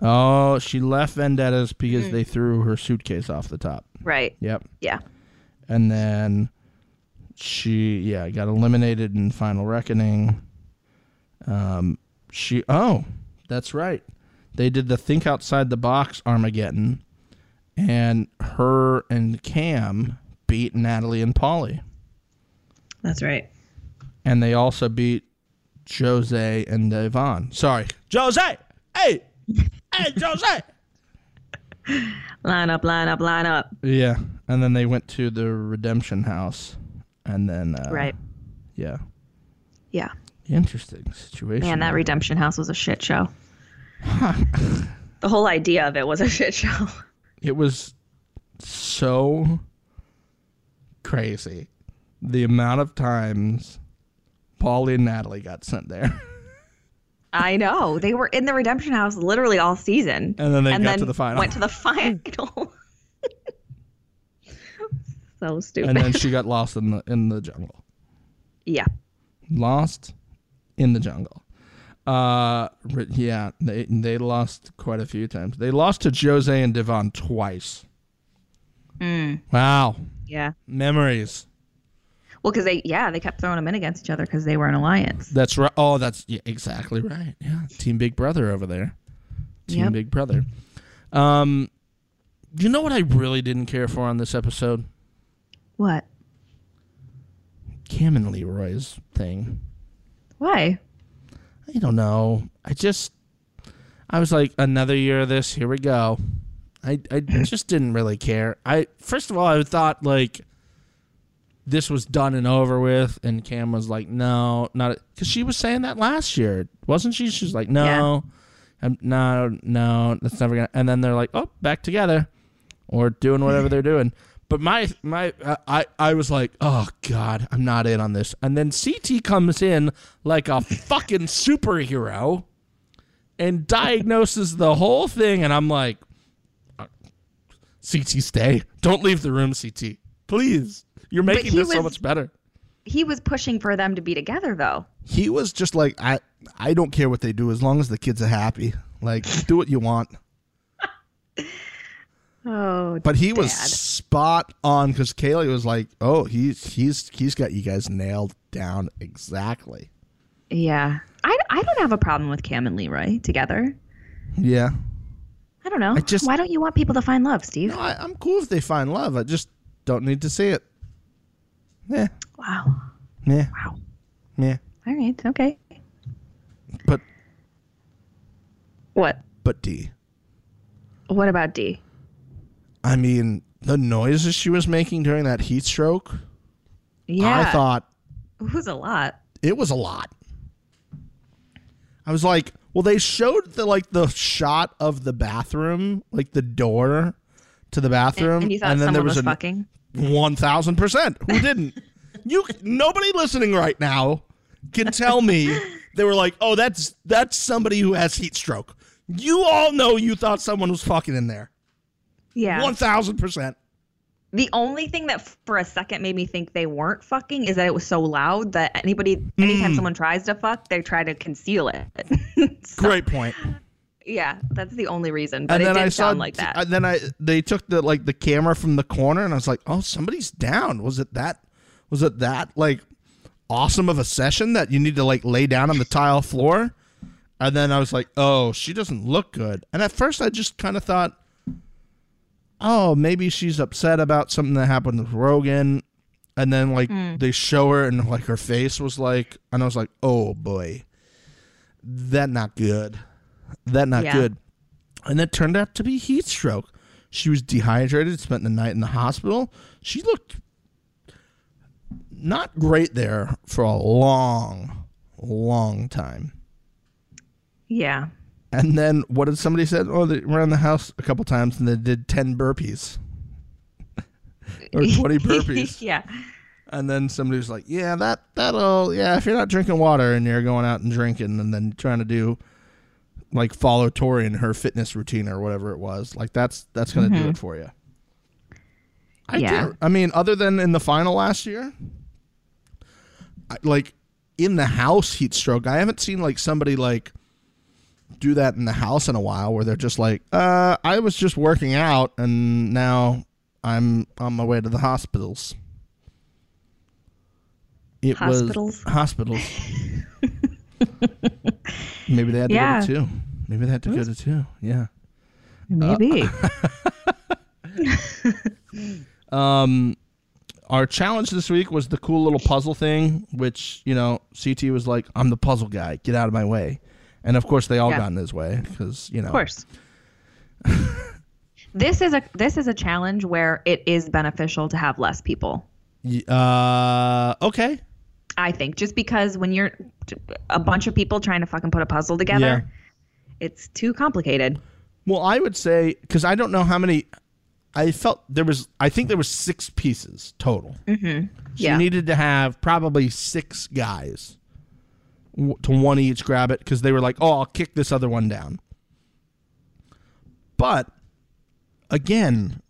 Oh, she left Vendettas because Hmm. they threw her suitcase off the top. Right. Yep. Yeah. And then she, yeah, got eliminated in Final Reckoning. Um, she, oh, that's right. They did the Think Outside the Box Armageddon, and her and Cam beat Natalie and Paulie. That's right. And they also beat Jose and Devon. Sorry, Jose! Hey! Hey, Jose! Line up, line up, line up. Yeah. And then they went to the Redemption House. And then, uh, right. Yeah. Yeah. Interesting situation. Man, that Redemption House was a shit show. the whole idea of it was a shit show. it was so crazy. The amount of times Paulie and Natalie got sent there. I know. They were in the Redemption House literally all season. And then they and got then to the final. Went to the final. so stupid. and then she got lost in the in the jungle. yeah. Lost in the jungle. Uh yeah, they they lost quite a few times. They lost to Jose and Devon twice. Mm, Wow. yeah. Memories. Well, because they, yeah, they kept throwing them in against each other because they were an alliance. That's right. Oh, that's yeah, exactly right. Yeah, Team Big Brother over there. Team Yep. Big Brother. Um, you know what I really didn't care for on this episode? What? Cam and Leroy's thing. Why? I don't know. I just, I was like, another year of this. Here we go. I I just didn't really care. I first of all, I thought like this was done and over with, and Cam was like, no, not because she was saying that last year, wasn't she? She's like, no, I'm, no, no, that's never gonna. And then they're like, oh, back together, or doing whatever they're doing. But my my uh, I I was like, oh god, I'm not in on this. And then CT comes in like a fucking superhero and diagnoses the whole thing, and I'm like, uh, CT, stay. Don't leave the room, CT. Please. You're making he this so much better. He was pushing for them to be together, though. He was just like, I, I don't care what they do as long as the kids are happy. Like, do what you want. Oh, But he was spot on because Kailah was like, "Oh, he's he's he's got you guys nailed down exactly." yeah. I, I don't have a problem with Cam and Leroy together. Yeah, I don't know. I just- Why don't you want people to find love, Steve? no, I, I'm cool if they find love. I just don't need to see it. Yeah, Wow. yeah, Wow. yeah. All right. Okay. But What? but D, What about D? I mean, the noises she was making during that heat stroke, Yeah. I thought it was a lot. it was a lot. I was like, well, they showed the like the shot of the bathroom, like the door to the bathroom, And you thought then someone there was, was, a fucking? One thousand percent. Who didn't? you nobody listening right now can tell me they were like, oh, that's that's somebody who has heat stroke. You all know you thought someone was fucking in there. Yeah. One thousand percent. The only thing that for a second made me think they weren't fucking is that it was so loud that anybody, anytime hmm. someone tries to fuck, they try to conceal it. So- Great point. Yeah, that's the only reason. But and it then did I saw sound like that. And then I they took the like the camera from the corner, and I was like, oh, somebody's down. Was it that? Was it that like awesome of a session that you need to like lay down on the tile floor? And then I was like, oh, she doesn't look good. And at first, I just kind of thought, oh, maybe she's upset about something that happened with Rogan. And then like hmm. they show her, and like her face was like, and I was like, oh boy, that not good. That not Yeah. good. And it turned out to be heat stroke. She was dehydrated, spent the night in the hospital. She looked not great there for a long, long time. yeah. And then what did somebody said? Oh, they ran the house a couple times and they did ten burpees or twenty burpees. yeah. And then somebody was like, "Yeah, that that'll yeah. If you're not drinking water and you're going out and drinking, and then trying to do like follow Tori in her fitness routine or whatever it was, like that's that's gonna do it for you." I Yeah. do. I mean, other than in the final last year, I, like in the house heat stroke, I haven't seen like somebody like do that in the house in a while where they're just like, uh, I was just working out and now I'm on my way to the hospitals. It Hospitals? was hospitals. Maybe they had to Yeah. go to two. Maybe they had to go to two. Yeah. Maybe. Um, our challenge this week was the cool little puzzle thing, which you know CT was like, "I'm the puzzle guy. Get out of my way," and of course they all Yeah. got in his way because you know. Of course. this is a this is a challenge where it is beneficial to have less people. Uh, okay. I think just because when you're a bunch of people trying to fucking put a puzzle together, it's too complicated. Well, I would say because I don't know how many. I felt there was. I think there was six pieces total. Mm-hmm. So Yeah. you needed to have probably six guys to one each grab it because they were like, "Oh, I'll kick this other one down." But again,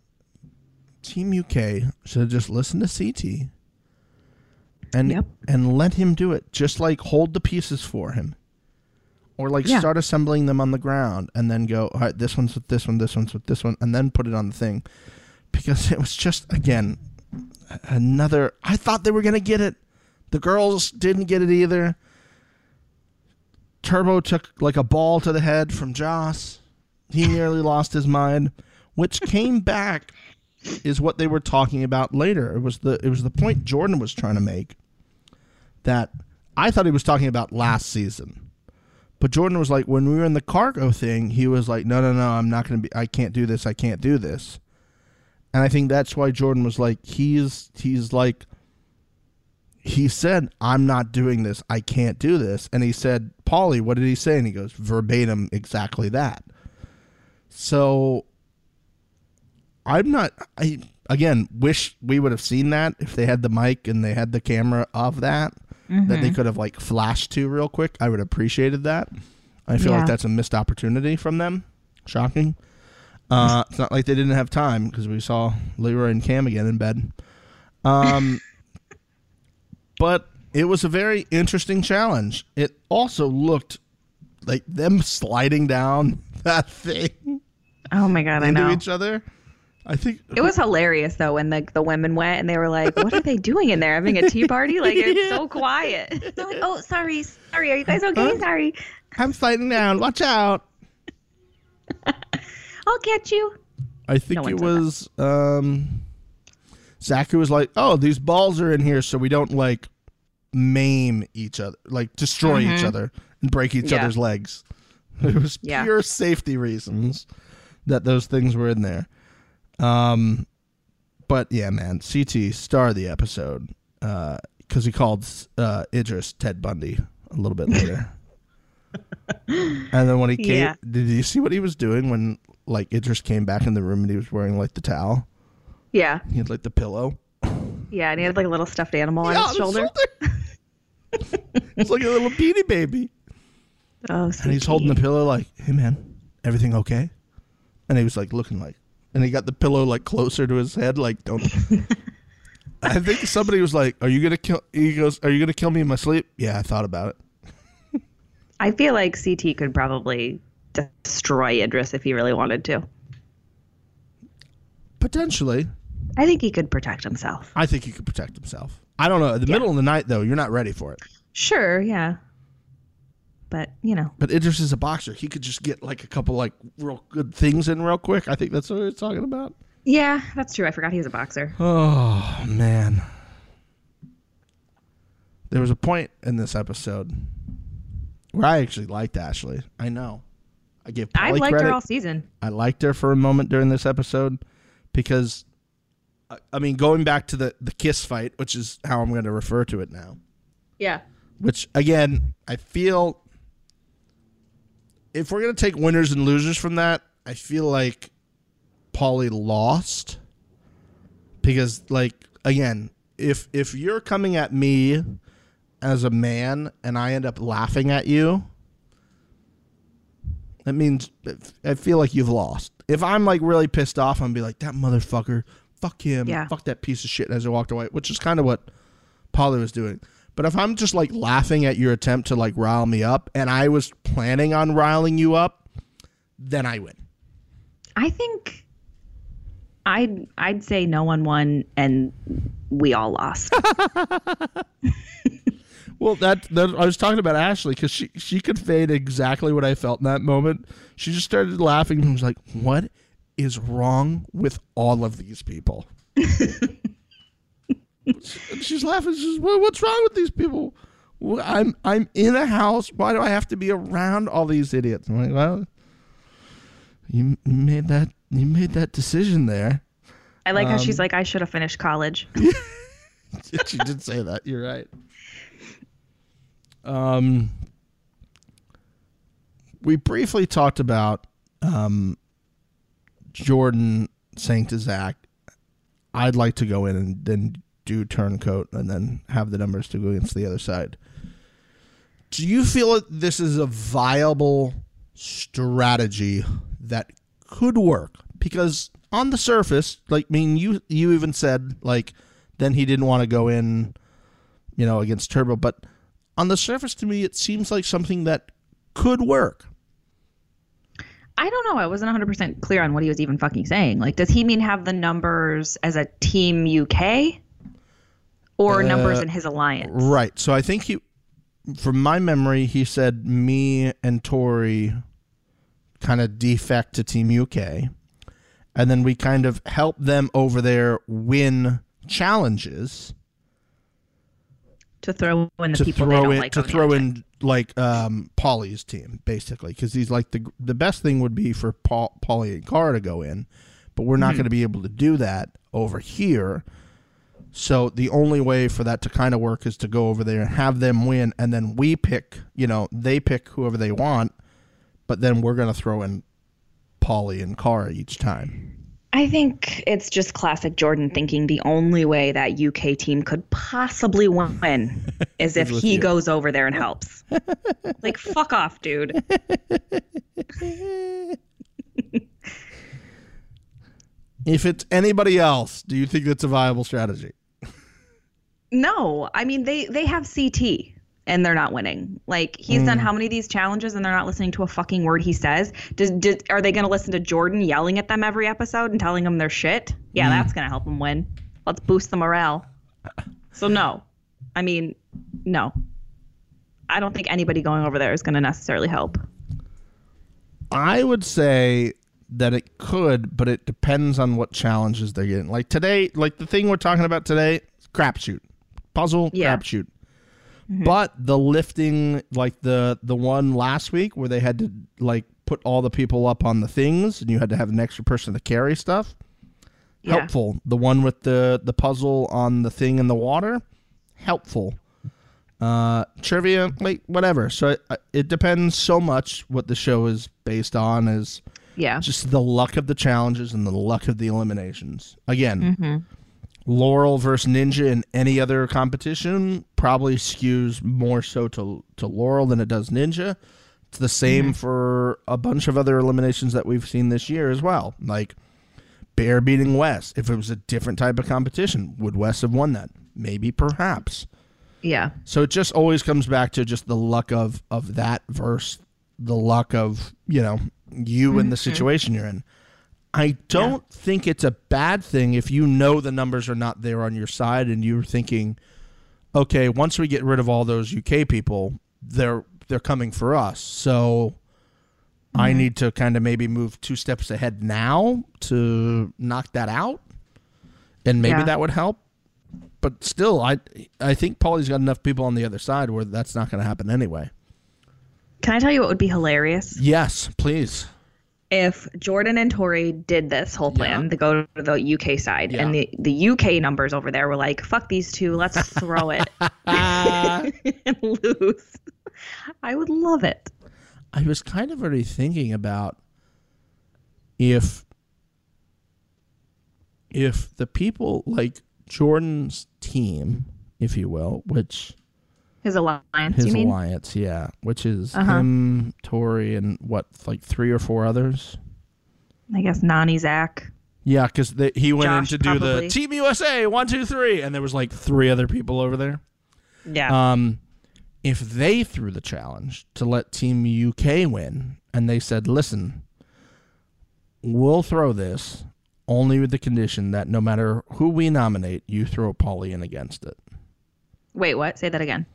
Team UK should have just listened to CT and Yep. and let him do it. Just like hold the pieces for him. Or like Yeah. start assembling them on the ground and then go, all right, this one's with this one, this one's with this one, and then put it on the thing. Because it was just again another I thought they were gonna get it. The girls didn't get it either. Turbo took like a ball to the head from Joss. He nearly lost his mind, which came back is what they were talking about later. It was the it was the point Jordan was trying to make that I thought he was talking about last season. But Jordan was like when we were in the cargo thing, he was like no no no, I'm not going to be I can't do this. I can't do this. And I think that's why Jordan was like he's he's like he said, I'm not doing this. I can't do this. And he said, Paulie, what did he say? And he goes, verbatim, exactly that. So I'm not, I, again, wish we would have seen that if they had the mic and they had the camera of that, that they could have like flashed to real quick. I would have appreciated that. I feel Yeah. like that's a missed opportunity from them. Shocking. Uh, it's not like they didn't have time because we saw Leroy and Cam again in bed. Um, but it was a very interesting challenge. It also looked like them sliding down that thing Oh my god, I know. each other. I think It was hilarious though when the the women went and they were like, "What are they doing in there? Having a tea party? Like it's so quiet." They're like, "Oh, sorry, sorry. Are you guys okay? Sorry, I'm sliding down. Watch out. I'll catch you." I think No it was um Who was like, "Oh, these balls are in here so we don't like maim each other, like destroy each other and break each Mm-hmm. Yeah. other's legs." It was Yeah. pure safety reasons that those things were in there. Um but yeah, man, CT star of the episode uh cuz he called uh Idris Ted Bundy a little bit later. and then when he came, Yeah. did you see what he was doing when like Idris came back in the room and he was wearing like the towel? Yeah, He had like the pillow yeah, and he had like a little stuffed animal on his on shoulder. it's like a little beanie baby, Oh, and he's holding the pillow like, "Hey man, everything okay?" And he was like looking like, and he got the pillow like closer to his head, like, "Don't." I think somebody was like, "Are you gonna kill?" He goes, "Are you gonna kill me in my sleep?" Yeah, I thought about it. I feel like CT could probably destroy Idris if he really wanted to. Potentially. I think he could protect himself. I think he could protect himself. I don't know. In the Yeah. middle of the night, though, you're not ready for it. Sure, yeah. But, you know, But Idris is a boxer. He could just get like a couple like real good things in real quick. I think that's what he's talking about. yeah, that's true. I forgot he was a boxer. Oh man. There was a point in this episode where I actually liked Ashley. I know. I gave I've liked credit. her all season. I liked her for a moment during this episode because, I- I mean, going back to the the kiss fight, which is how I'm going to refer to it now. Yeah. Which again, I feel if we're going to take winners and losers from that, I feel like Paulie lost because, like, again, if if you're coming at me as a man and I end up laughing at you, that means I feel like you've lost. If I'm like really pissed off, I'm gonna be like that motherfucker, fuck him, Yeah. fuck that piece of shit as I walked away, which is kind of what Paulie was doing. But if I'm just like laughing at your attempt to like rile me up, and I was planning on riling you up, then I win. I think I'd I'd say no one won and we all lost. Well, that, that I was talking about Ashley because she she conveyed exactly what I felt in that moment. She just started laughing and was like, "What is wrong with all of these people?" She's laughing. She's, "What- "What's wrong with these people? Wh- I'm I'm in a house. Why do I have to be around all these idiots?" I'm like, "Well, you made that you made that decision there." I like how she's Um, like, I should have finished college. she did say that. You're right. Um, we briefly talked about um, Jordan saying to Zach, "I'd like to go in and then do turncoat and then have the numbers to go against the other side." Do you feel that this is a viable strategy that could work? Because on the surface, like, I mean, you you even said like then he didn't want to go in, you know, against Turbo. But on the surface, to me, it seems like something that could work. I don't know. I wasn't 100% clear on what he was even fucking saying. Like, does he mean have the numbers as a team UK or numbers in his alliance? Right. So I think he, from my memory, he said me and Tori kind of defect to Team UK. And then we kind of help them over there win challenges To throw in the to people throw in like. to throw in like um Paulie's team basically because he's like the the best thing would be for Paul, Paulie and Cara to go in, but we're Mm-hmm. not going to be able to do that over here. So the only way for that to kind of work is to go over there and have them win, and then we pick. You know, they pick whoever they want, but then we're going to throw in Paulie and Cara each time. I think it's just classic Jordan thinking the only way that UK team could possibly win is if he you. goes over there and helps. like, fuck off, dude. If it's anybody else, do you think that's a viable strategy? No, I mean they they have CT and they're not winning. Like he's done hmm. how many of these challenges and they're not listening to a fucking word he says. Does, does are they going to listen to Jordan yelling at them every episode and telling them they're shit? Yeah, hmm. that's going to help them win. Let's boost the morale. So no, I mean no. I don't think anybody going over there is going to necessarily help. I would say that it could, but it depends on what challenges they're getting. Like today, like the thing we're talking about today, crapshoot, puzzle, Yeah. crapshoot. But the lifting, like the the one last week where they had to like put all the people up on the things, and you had to have an extra person to carry stuff. Yeah. Helpful. The one with the the puzzle on the thing in the water, helpful. Uh, trivia, like whatever. So it, it depends so much what the show is based on is Yeah. just the luck of the challenges and the luck of the eliminations. Again, Mm-hmm. Laurel versus Ninja in any other competition probably skews more so to to Laurel than it does Ninja. It's the same Mm-hmm. for a bunch of other eliminations that we've seen this year as well. Like Bear beating Wes. If it was a different type of competition, would Wes have won that? Maybe, perhaps. Yeah. So it just always comes back to just the luck of of that verse the luck of you know you and the situation you're in. I don't think it's a bad thing if you know the numbers are not there on your side and you're thinking, okay, once we get rid of all those UK people, they're they're coming for us. So I mm-hmm. need to kind of maybe move two steps ahead now to knock that out, and maybe Yeah. that would help. But still, I I think Paulie's got enough people on the other side where that's not going to happen anyway. Can I tell you what would be hilarious? Yes, please. If Jordan and Tori did this whole plan, Yeah. to go to the UK side, Yeah. and the, the UK numbers over there were like, fuck these two, let's throw it and lose. I would love it. I was kind of already thinking about if if the people like Jordan's team, if you will, which His alliance, his you mean? alliance, yeah, which is Uh-huh. him, Tori, and what like three or four others. I guess Nany Zach. Yeah, because he went Josh, in to do probably. the Team USA one two three, and there was like three other people over there. Yeah. Um, if they threw the challenge to let Team UK win, and they said, "Listen, we'll throw this only with the condition that no matter who we nominate, you throw Paulie in against it." Wait, what? Say that again.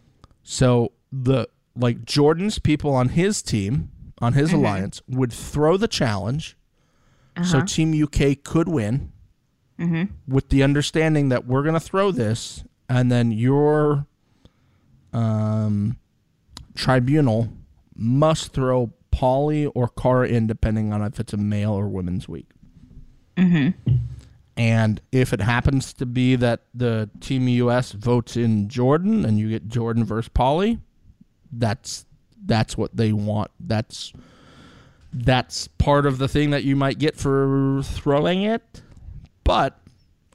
So the like Jordan's people on his team, on his mm-hmm. alliance, would throw the challenge, so uh-huh. Team UK could win, mm-hmm. with the understanding that we're gonna throw this, and then your um, tribunal must throw Paulie or Cara in, depending on if it's a male or women's week. Mm-hmm. And if it happens to be that the Team US votes in Jordan and you get Jordan versus Paulie, that's that's what they want. That's that's part of the thing that you might get for throwing it. But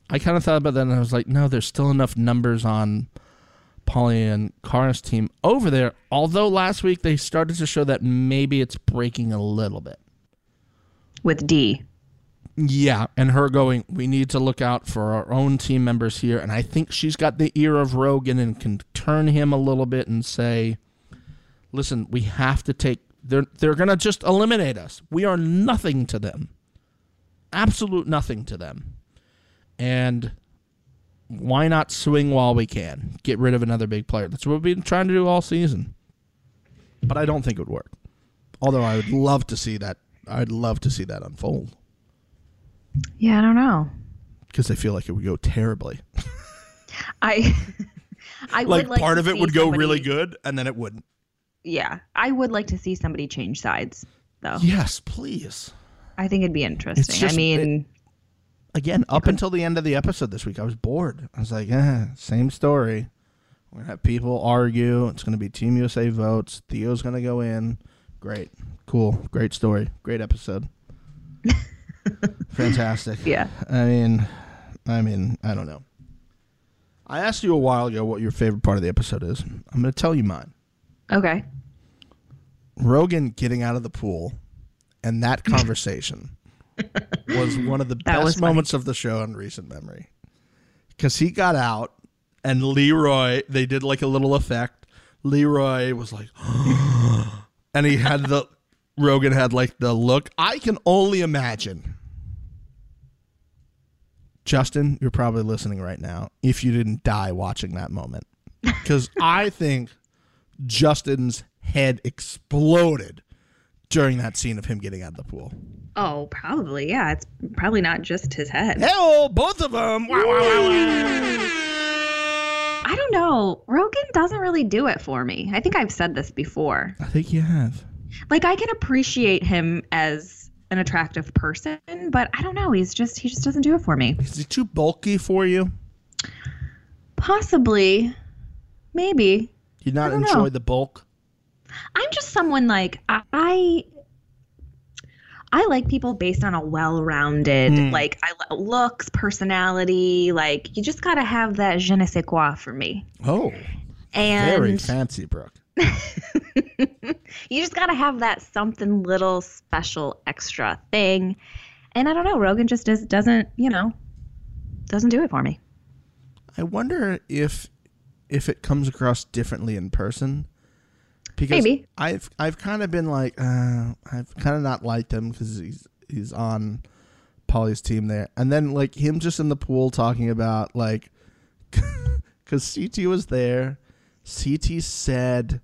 I kind of thought about that and I was like, no, there's still enough numbers on Paulie and Cara's team over there. Although last week they started to show that maybe it's breaking a little bit. With D. Yeah, and her going, we need to look out for our own team members here. And I think she's got the ear of Rogan and can turn him a little bit and say, listen, we have to take, they're, they're going to just eliminate us. We are nothing to them. Absolute nothing to them. And why not swing while we can? Get rid of another big player. That's what we've been trying to do all season. But I don't think it would work. Although I would love to see that. I'd love to see that unfold Yeah, I don't know. because I feel like it would go terribly. I I Like, would like part of it would go somebody- really good, and then it wouldn't. Yeah, I would like to see somebody change sides, though. Yes, please. I think it'd be interesting. just- I mean, Again, up until the end of the episode this week, I was bored. I was like, eh, same story. We're gonna have people argue. It's gonna be Team USA votes. Theo's gonna go in. Great, cool, great story, great episode. Fantastic. yeah. I mean, I mean, I don't know. I asked you a while ago what your favorite part of the episode is. I'm gonna tell you mine. Okay. Rogan getting out of the pool and that conversation was one of the That best moments of the show in recent memory. Because he got out and Leroy, they did like a little effect. Leroy was like, and he had the, Rogan had like the look. I can only imagine. Justin, you're probably listening right now if you didn't die watching that moment. Because I think Justin's head exploded during that scene of him getting out of the pool. Oh, probably. Yeah, it's probably not just his head. Hell, both of them. Wow, wow, wow. I don't know. Rogan doesn't really do it for me. I think I've said this before. I think you have. Like I can appreciate him as an attractive person, but I don't know. He's just he just doesn't do it for me. Is he too bulky for you? Possibly, maybe. You not enjoy know. the bulk? I'm just someone like I I like people based on a well-rounded Hmm. like I looks, personality, like you just got to have that je ne sais quoi for me. Oh, And very fancy, Brooke. you just got to have that something little special extra thing. And I don't know, Rogan just does, doesn't, you know, doesn't do it for me. I wonder if if it comes across differently in person because Maybe. I've I've kind of been like uh, I've kind of not liked him because he's he's on Paulie's team there, and then like him just in the pool talking about like because CT was there, CT said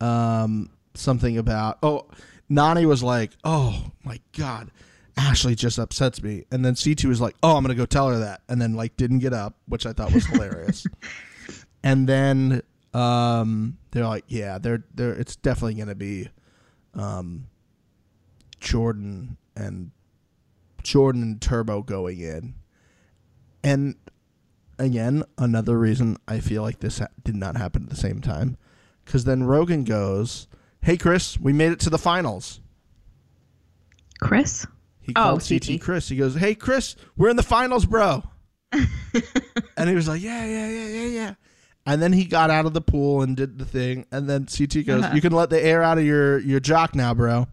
um, something about oh Nany was like oh my god. Ashley just upsets me, and then CT was like, "Oh, I'm gonna go tell her that," and then like didn't get up, which I thought was hilarious. and then um, they're like, yeah, they're they're it's definitely gonna be um, Jordan and Jordan and Turbo going in, and again another reason I feel like this ha- did not happen at the same time, because then Rogan goes, "Hey Chris, we made it to the finals." Chris? He Oh, called CT CT. Chris. He goes, "Hey Chris, we're in the finals, bro." and he was like, "Yeah, yeah, yeah, yeah, yeah." And then he got out of the pool and did the thing. And then CT goes, Uh-huh. "You can let the air out of your your jock now, bro,"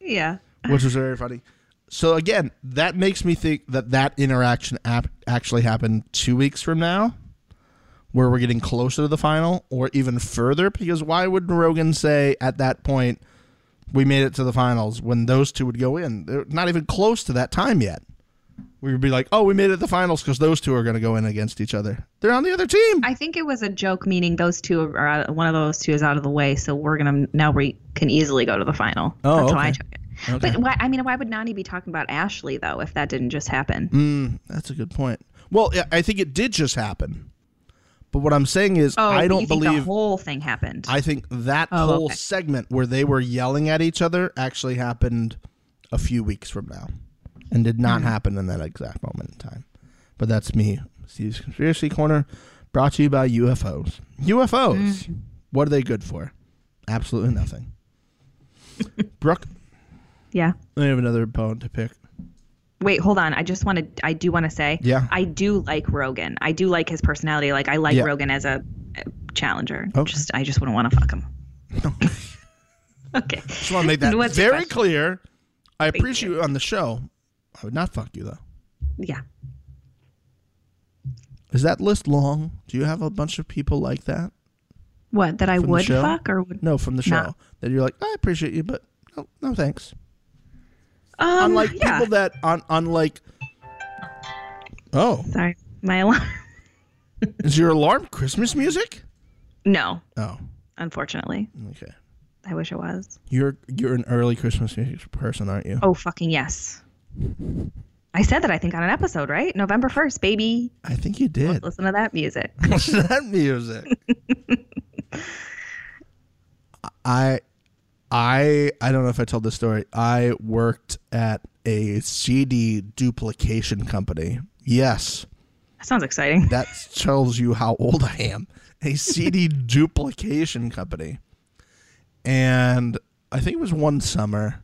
Yeah. which was very funny. So again, that makes me think that that interaction ap- actually happened two weeks from now, where we're getting closer to the final, or even further. Because why would Rogan say at that point? we made it to the finals when those two would go in. They're not even close to that time yet. We would be like, oh, we made it to the finals because those two are going to go in against each other. They're on the other team. I think it was a joke, meaning those two are out, one of those two is out of the way, so we're gonna now we can easily go to the final. Oh, That's how. I took it. Okay. But why, I mean, why would Nany be talking about Ashley though if that didn't just happen? Mm, that's a good point. Well, I think it did just happen. But what I'm saying is, Oh, I don't believe. the whole thing happened. I think that Oh, whole okay. segment where they were yelling at each other actually happened a few weeks from now and did not happen in that exact moment in time. But that's me, Steve's Conspiracy Corner, brought to you by UFOs. UFOs, Hmm. what are they good for? Absolutely nothing. Brooke, yeah. I have another bone to pick. Wait, hold on. I just wanted. I do want to say. Yeah. I do like Rogan. I do like his personality. Like I like Yeah. Rogan as a, challenger. Okay. Just I just wouldn't want to fuck him. okay. Just want to make that What's very clear. I appreciate you on the show. I would not fuck you though. Yeah. Is that list long? Do you have a bunch of people like that? What that I From would fuck or would? No, from the show. No. That you're like, I appreciate you, but no, no thanks. Um, unlike yeah. people that, on unlike. Oh, Sorry, my alarm. is your alarm Christmas music? No, Oh, unfortunately. okay. I wish it was. You're you're an early Christmas music person, aren't you? Oh fucking yes. I said that I think on an episode, right? November first, baby. I think you did. Listen to that music. What's that music? I I I don't know if I told this story. I worked at a CD duplication company. Yes, That sounds exciting. that tells you how old I am. A CD duplication company. And I think it was one summer.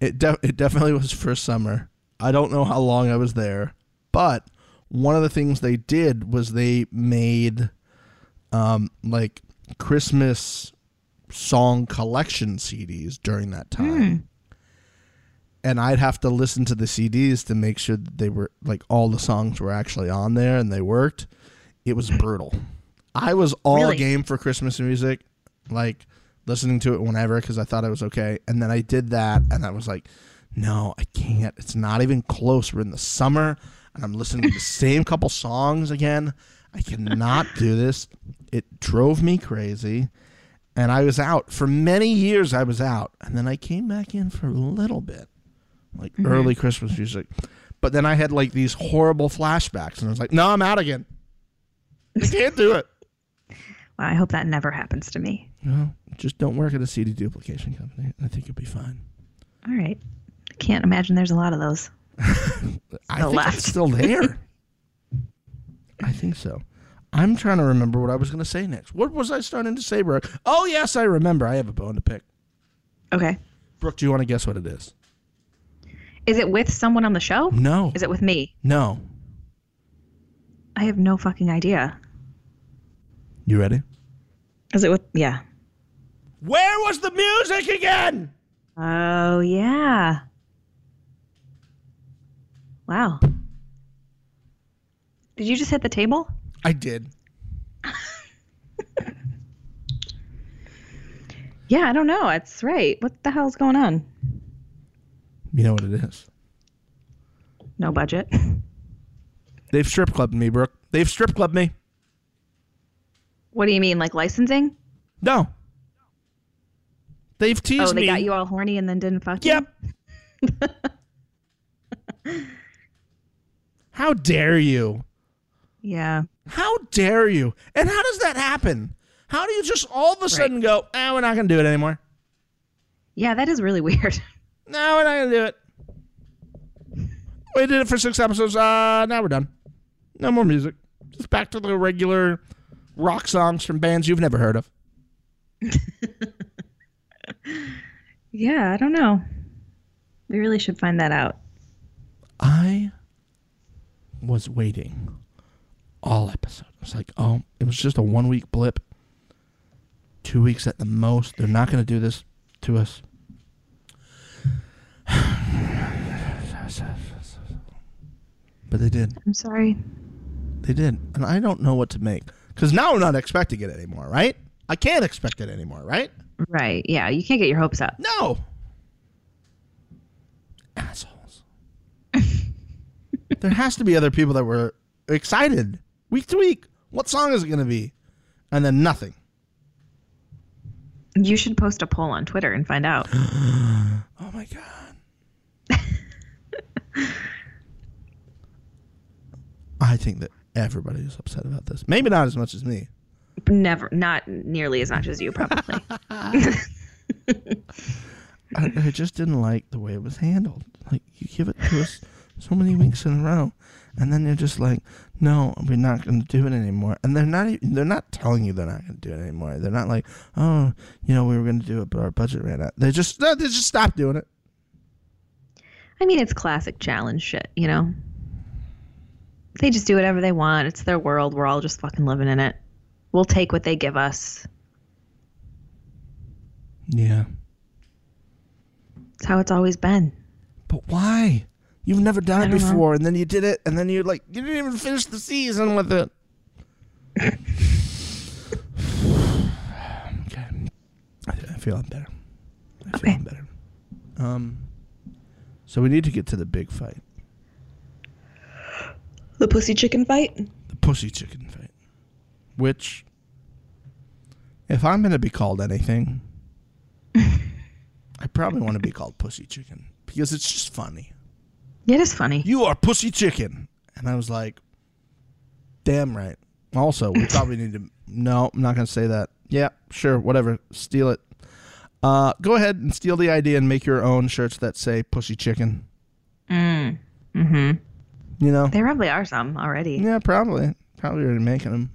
It de- it definitely was first summer. I don't know how long I was there, but one of the things they did was they made um like Christmas song collection CDs during that time. Hmm. And I'd have to listen to the CDs to make sure that they were like all the songs were actually on there and they worked. It was brutal. I was all Really? game for Christmas music, like listening to it whenever because I thought it was okay. And then I did that and I was like, no, I can't. It's not even close. We're in the summer and I'm listening to the same couple songs again. I cannot do this. It drove me crazy. And I was out for many years. I was out. And then I came back in for a little bit, like mm-hmm. early Christmas music. But then I had like these horrible flashbacks. And I was like, no, I'm out again. I can't do it. Well, I hope that never happens to me. No, just don't work at a CD duplication company. I think you'll be fine. All right. I can't imagine there's a lot of those. I think left. it's still there. I think so. I'm trying to remember what I was going to say next. What was I starting to say, Brooke? Oh, yes, I remember. I have a bone to pick. Okay. Brooke, do you want to guess what it is? Is it with someone on the show? No. Is it with me? No. I have no fucking idea. You ready? Is it with? Yeah. Where was the music again? Oh yeah. Wow. Did you just hit the table? I did. Yeah, I don't know. It's right. What the hell's going on? You know what it is. No budget. They've strip clubbed me, Brooke. They've strip clubbed me. What do you mean, like licensing? No. They've teased me. Oh, they me. got you all horny and then didn't fuck you? Yep. How dare you? Yeah. How dare you? And how does that happen? How do you just all of a sudden go, eh, we're not going to do it anymore? Yeah, that is really weird. No, we're not going to do it. We did it for six episodes. Uh, now we're done. No more music. Just back to the regular rock songs from bands you've never heard of. yeah, I don't know. We really should find that out. I was waiting all episode. I was like, oh, it was just a one week blip. Two weeks at the most. They're not going to do this to us. But they did. I'm sorry. They did. And I don't know what to make. Because now I'm not expecting it anymore, right? I can't expect it anymore, right? Right. Yeah, you can't get your hopes up. No. Assholes. there has to be other people that were excited week to week. What song is it going to be? And then nothing. You should post a poll on Twitter and find out. Oh my god. I think that everybody is upset about this. Maybe not as much as me. Never, not nearly as much as you, probably. I, I just didn't like the way it was handled. Like you give it to us so many weeks in a row, and then you're just like, "No, we're not going to do it anymore." And they're not. They're not telling you they're not going to do it anymore. They're not like, "Oh, you know, we were going to do it, but our budget ran out." They just no, they just stopped doing it. I mean, it's classic challenge shit, you know? They just do whatever they want. It's their world. We're all just fucking living in it. We'll take what they give us. Yeah, It's how it's always been. but why? You've never done it don't know. before, and then you did it, and then you're like, you didn't even finish the season with it. okay, I, I feel I'm better. I feel Okay. I'm better. Um, so we need to get to the big fight, The pussy chicken fight? the pussy chicken fight, which, if I'm going to be called anything, I probably want to be called pussy chicken because it's just funny. It is funny. you are pussy chicken. And I was like, damn right. Also, we probably need to. No, I'm not going to say that. Yeah, sure, whatever. Steal it. Uh, go ahead and steal the idea and make your own shirts that say pussy chicken. Mm. Mm-hmm. You know? There probably are some already. Yeah, probably. Probably already making them.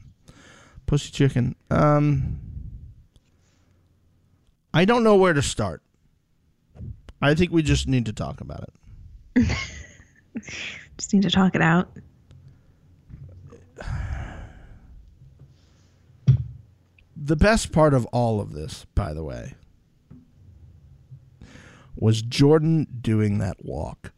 Pussy chicken. Um, I don't know where to start. I think we just need to talk about it. Just need to talk it out. the best part of all of this, by the way, was Jordan doing that walk.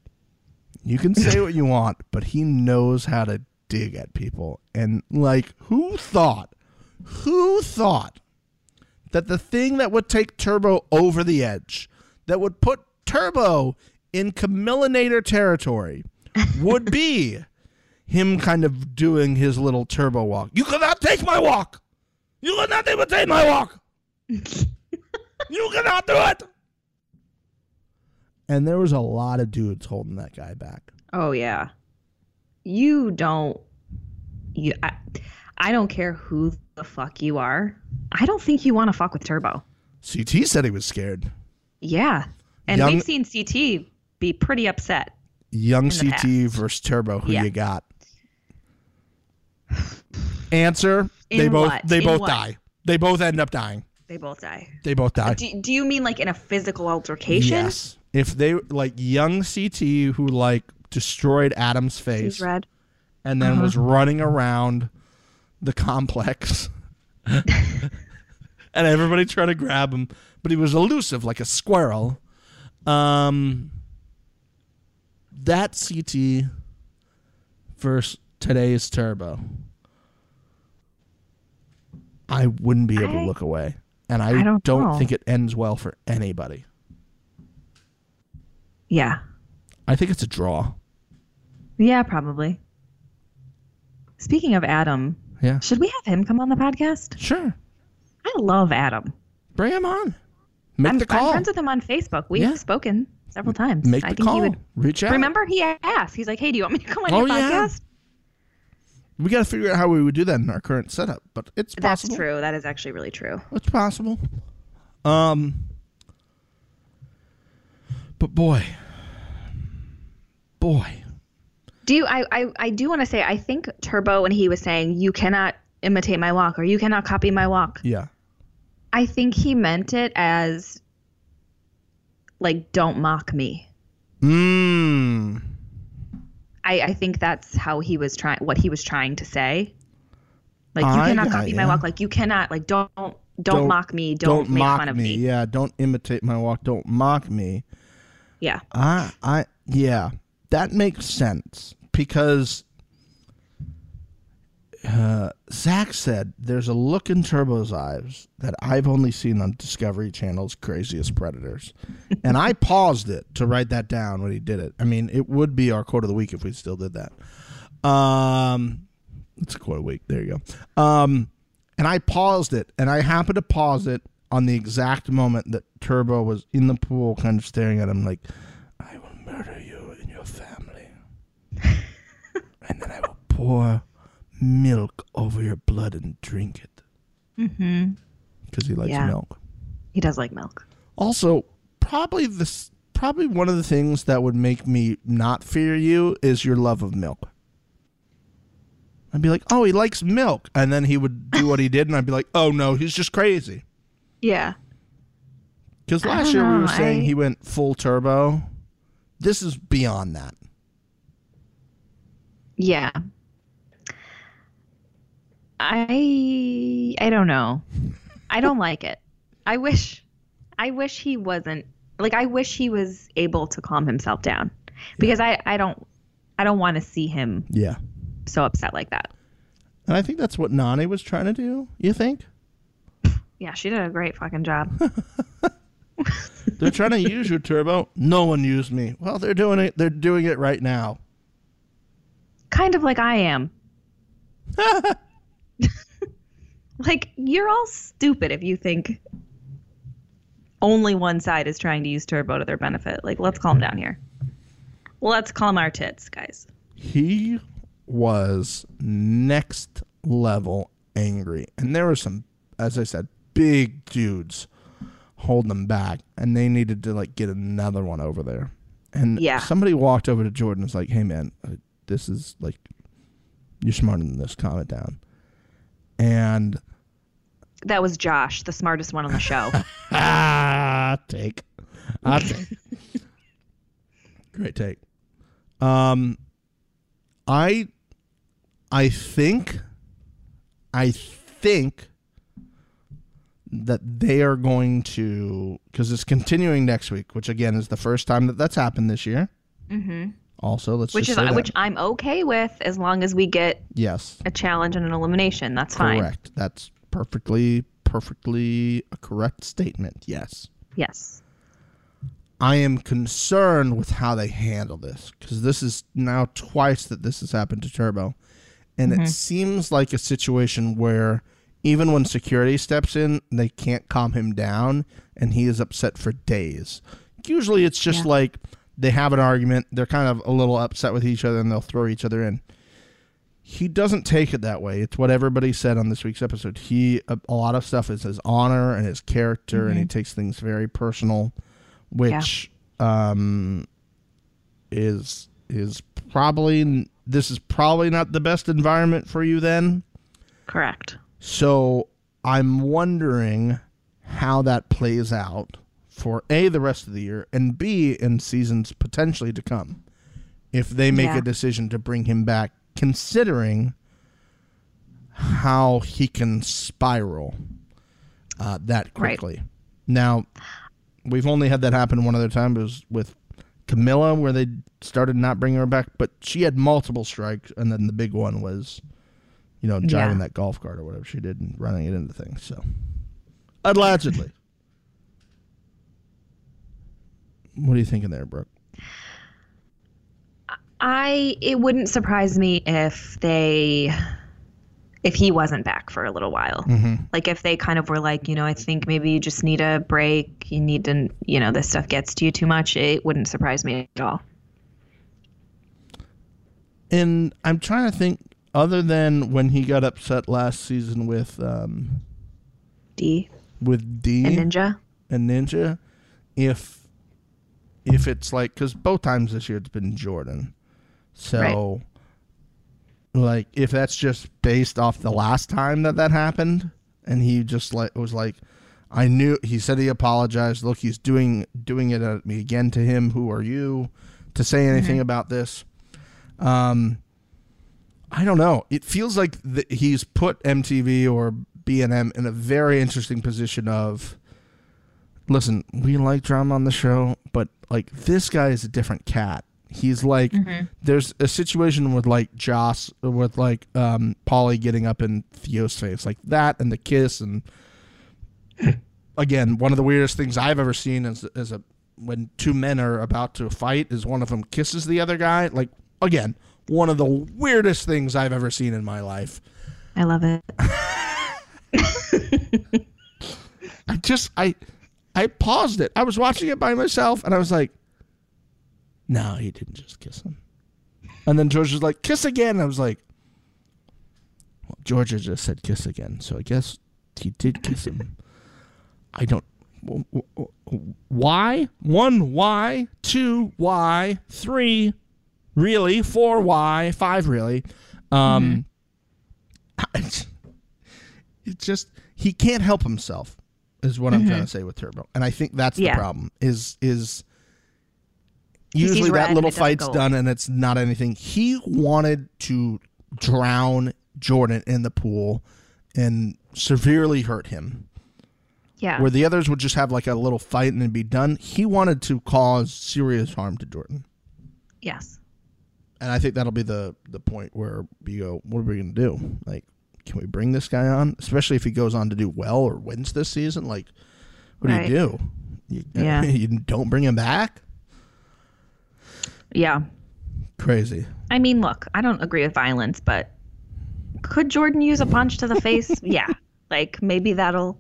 You can say what you want, but he knows how to dig at people. And like, who thought? Who thought that the thing that would take Turbo over the edge, that would put Turbo in Camillinator territory, would be him kind of doing his little Turbo walk? You cannot take my walk. You cannot imitate my walk. you cannot do it. And there was a lot of dudes holding that guy back. Oh yeah. You don't you I, I don't care who the fuck you are. I don't think you want to fuck with Turbo. CT said he was scared. Yeah. And Young- we've seen CT be pretty upset. Young CT versus Turbo. Who Yeah. you got? Answer: They both what? they In both what? die. They both end up dying. They both die. They both die. Do, do you mean like in a physical altercation? Yes. If they like young CT who like destroyed Adam's face and then was running around the complex. and everybody tried to grab him, but he was elusive like a squirrel. Um that CT versus today's turbo. I wouldn't be able to look away. and I, I don't know. think it ends well for anybody. Yeah. I think it's a draw. Yeah, probably. Speaking of Adam, Yeah, should we have him come on the podcast? sure. I love Adam. Bring him on. Make I'm, the I'm friends with him on Facebook. We've Yeah. spoken several times. Make I the think call. he would Reach out. remember he asked. He's like, Hey, do you want me to come on Oh, your yeah. podcast? We got to figure out how we would do that in our current setup, but it's possible. That's true. That is actually really true. It's possible. Um, but boy, boy, Do you I I, I do want to say I think Turbo when he was saying you cannot imitate my walk or you cannot copy my walk. yeah, I think he meant it as like don't mock me. mmm, I, I think that's how he was trying what he was trying to say. Like you I cannot copy ya. my walk. Like you cannot like don't don't, Don't- mock me. Don't, make mock fun of me. me. Yeah, don't imitate my walk. Don't mock me. Yeah. I, I, yeah, that makes sense because uh, Zach said there's a look in Turbo's eyes that I've only seen on Discovery Channel's Craziest Predators, and I paused it to write that down when he did it. I mean, it would be our quote of the week if we still did that. Um, it's a quote of the week. There you go. Um, and I paused it, and I happened to pause it on the exact moment that Turbo was in the pool, kind of staring at him like, "I will murder you and your family, and then I will pour milk over your blood and drink it." Mm-hmm. Because he likes Yeah. milk. He does like milk. Also, probably this, probably one of the things that would make me not fear you is your love of milk. I'd be like, "Oh, he likes milk," and then he would do what he did, and I'd be like, "Oh no, he's just crazy." Yeah. Because last year we were saying I- he went full turbo. This is beyond that. Yeah. I I don't know. I don't like it. I wish I wish he wasn't like I wish he was able to calm himself down. Because I I don't I don't want to see him Yeah. so upset like that. And I think that's what Nany was trying to do. You think? Yeah, she did a great fucking job. They're trying to use your turbo. No one used me. Well, they're doing it. They're doing it right now. kind of like I am. like you're all stupid if you think only one side is trying to use turbo to their benefit. Like let's calm down here. Let's calm our tits, guys. He was next level angry. And there were some, as I said, big dudes holding them back. And they needed to like get another one over there. And Yeah. somebody walked over to Jordan and was like, hey, man, uh, this is like, you're smarter than this. Calm it down. And That was Josh, the smartest one on the show. ah, take. Take. Great take. Um, I, I think, I think that they are going to because it's continuing next week, which again is the first time that that's happened this year. hmm Also, let's Which just is which I'm okay with as long as we get yes, a challenge and an elimination. That's fine. correct. That's perfectly, perfectly a correct statement. Yes. Yes. I am concerned with how they handle this because this is now twice that this has happened to Turbo. And it mm-hmm. seems like a situation where even when security steps in, they can't calm him down and he is upset for days. Usually it's just Yeah. like they have an argument, they're kind of a little upset with each other and they'll throw each other in. He doesn't take it that way. It's what everybody said on this week's episode. He a, a lot of stuff is his honor and his character and he takes things very personal which um, is is probably this is probably not the best environment for you then. Correct. So I'm wondering how that plays out for a the rest of the year and b in seasons potentially to come if they make Yeah. a decision to bring him back considering how he can spiral uh, that Right. quickly now we've only had that happen one other time it was with Camila where they started not bringing her back but she had multiple strikes and then the big one was you know driving Yeah. that golf cart or whatever she did and running it into things so Allegedly. What are you thinking there, Brooke? I it wouldn't surprise me if they if he wasn't back for a little while. Mm-hmm. Like if they kind of were like, you know, I think maybe you just need a break. You need to, you know, this stuff gets to you too much. It wouldn't surprise me at all. And I'm trying to think, other than when he got upset last season with um, D with D and Ninja. and Ninja, if if it's like because both times this year it's been Jordan, so like if that's just based off the last time that that happened, and he just like was like, I knew he said he apologized. Look, he's doing doing it at me again to him. Who are you to say anything about this? Um, I don't know. It feels like th- he's put MTV or B&M in a very interesting position of listen, we like drama on the show, but like this guy is a different cat. He's like there's a situation with like Joss with like um Paulie getting up in Theo's face like that and the kiss and again, one of the weirdest things I've ever seen is is a when two men are about to fight is one of them kisses the other guy like again, one of the weirdest things I've ever seen in my life. I love it. I just I I paused it. I was watching it by myself and I was like, No, he didn't just kiss him. And then George was like, kiss again. I was like, Well, Georgia just said kiss again, so I guess he did kiss him. I don't why? One, why? Two, why? Three, really? Four, why? Five, really? Um, it just he can't help himself is what I'm trying to say with Turbo, and I think that's Yeah. the problem. Is is usually that little fight's done and it's not anything. He wanted to drown Jordan in the pool and severely hurt him Yeah. where the others would just have like a little fight and then be done. He wanted to cause serious harm to Jordan. yes. And I think that'll be the the point where you go, what are we going to do? Like, can we bring this guy on? Especially if he goes on to do well or wins this season. Like, what Right. do you do? You, Yeah. you don't bring him back? Yeah. Crazy. I mean, look, I don't agree with violence, but could Jordan use a punch to the face? yeah. Like maybe that'll.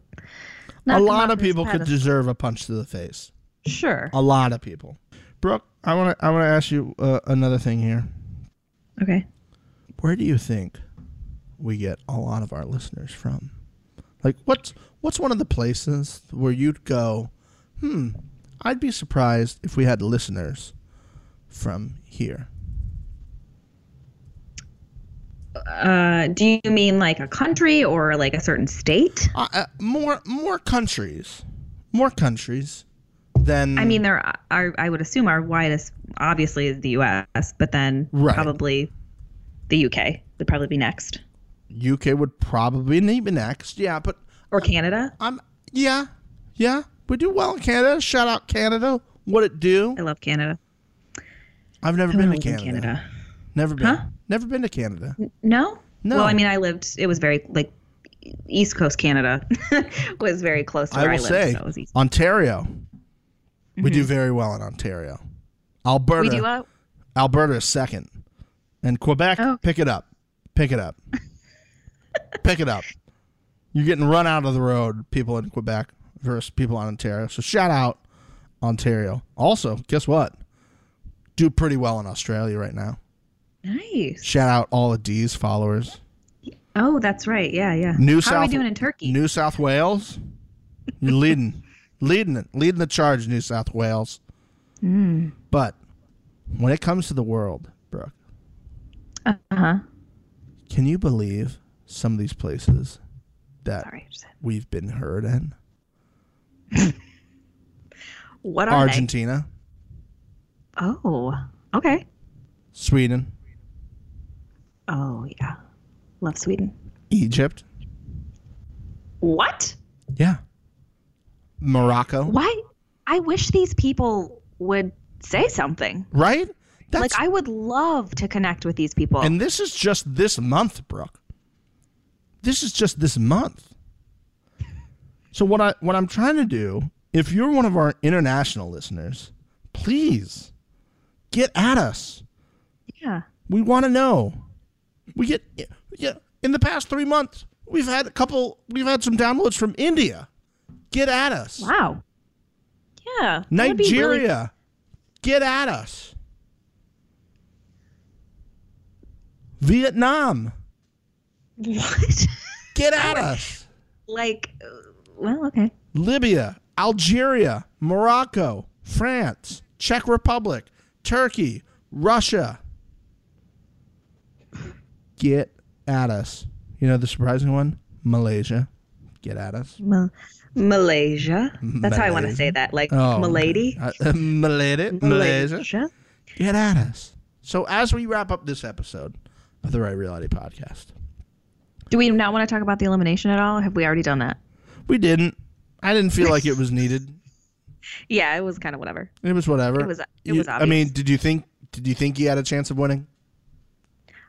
a lot of people could pedestal. deserve a punch to the face. Sure. A lot of people. Brooke, I want to I want to ask you uh, another thing here. Okay. where do you think we get a lot of our listeners from? Like, what's what's one of the places where you'd go? Hmm, I'd be surprised if we had listeners from here. Uh, do you mean like a country or like a certain state? Uh, uh, more more countries, more countries than I mean, there are. I would assume our widest, obviously, is the U.S., but then Right. probably the U.K. would probably be next, UK would probably be next. Yeah, but or Canada. I'm yeah yeah we do well in Canada. Shout out Canada. What it do? I love Canada. I've never been to Canada. Canada. Never been. Huh? Never been to Canada. No. No. Well, I mean, I lived. It was very like East Coast Canada was very close to I where I, lived. say so it was easy. Ontario. We do very well in Ontario. Alberta. Mm-hmm. We do. Uh, Alberta is second, and Quebec. Oh. Pick it up. Pick it up. pick it up. You're getting run out of the road, people in Quebec versus people in Ontario. So shout out Ontario. Also, guess what? Do pretty well in Australia right now. nice. Shout out all of D's followers. Oh, that's right. Yeah, yeah. New How are we South- doing in Turkey? New South Wales, you're leading, leading it, leading the charge, New South Wales. Hmm. But when it comes to the world, Brooke, uh huh. can you believe some of these places that Sorry. We've been heard in? What are Argentina, they? Oh, okay. Sweden, Oh yeah, love Sweden. Egypt, What? yeah, Morocco, Why? I wish these people would say something. right? That's like I would love to connect with these people. and this is just this month, Brooke. This is just this month. So what I what I'm trying to do, if you're one of our international listeners, please get at us. Yeah. We want to know. We get yeah. In the past three months, we've had a couple. We've had some downloads from India. Get at us. Wow. Yeah. that'd really- Nigeria. Get at us. Vietnam. what? Get at us. like, uh, well, okay. Libya, Algeria, Morocco, France, Czech Republic, Turkey, Russia. Get at us. You know the surprising one? Malaysia. Get at us. Ma- Malaysia. That's how I want to say that. Like, Oh, Milady. Uh, uh, Malaysia. Malaysia. Get at us. So as we wrap up this episode of the Right Reality Podcast, Do we not want to talk about the elimination at all? Have we already done that? we didn't. I didn't feel like it was needed. Yeah, it was kind of whatever. It was whatever. It was- it You- was I mean, did you think? Did you think he had a chance of winning?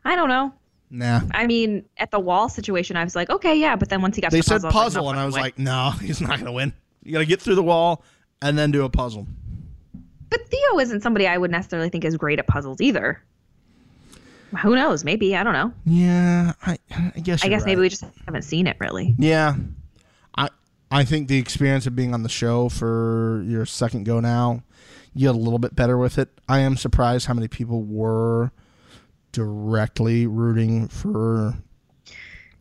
I don't know. Nah. I mean, at the wall situation, I was like, okay, yeah. But then once he got They to the said puzzle, puzzle, and I was way. like, no, he's not gonna win. You gotta get through the wall and then do a puzzle. but Theo isn't somebody I would necessarily think is great at puzzles either. Who knows? Maybe I don't know. Yeah, I, I guess. I guess maybe we just haven't seen it really. Yeah, I I think the experience of being on the show for your second go now, you get a little bit better with it. I am surprised how many people were directly rooting for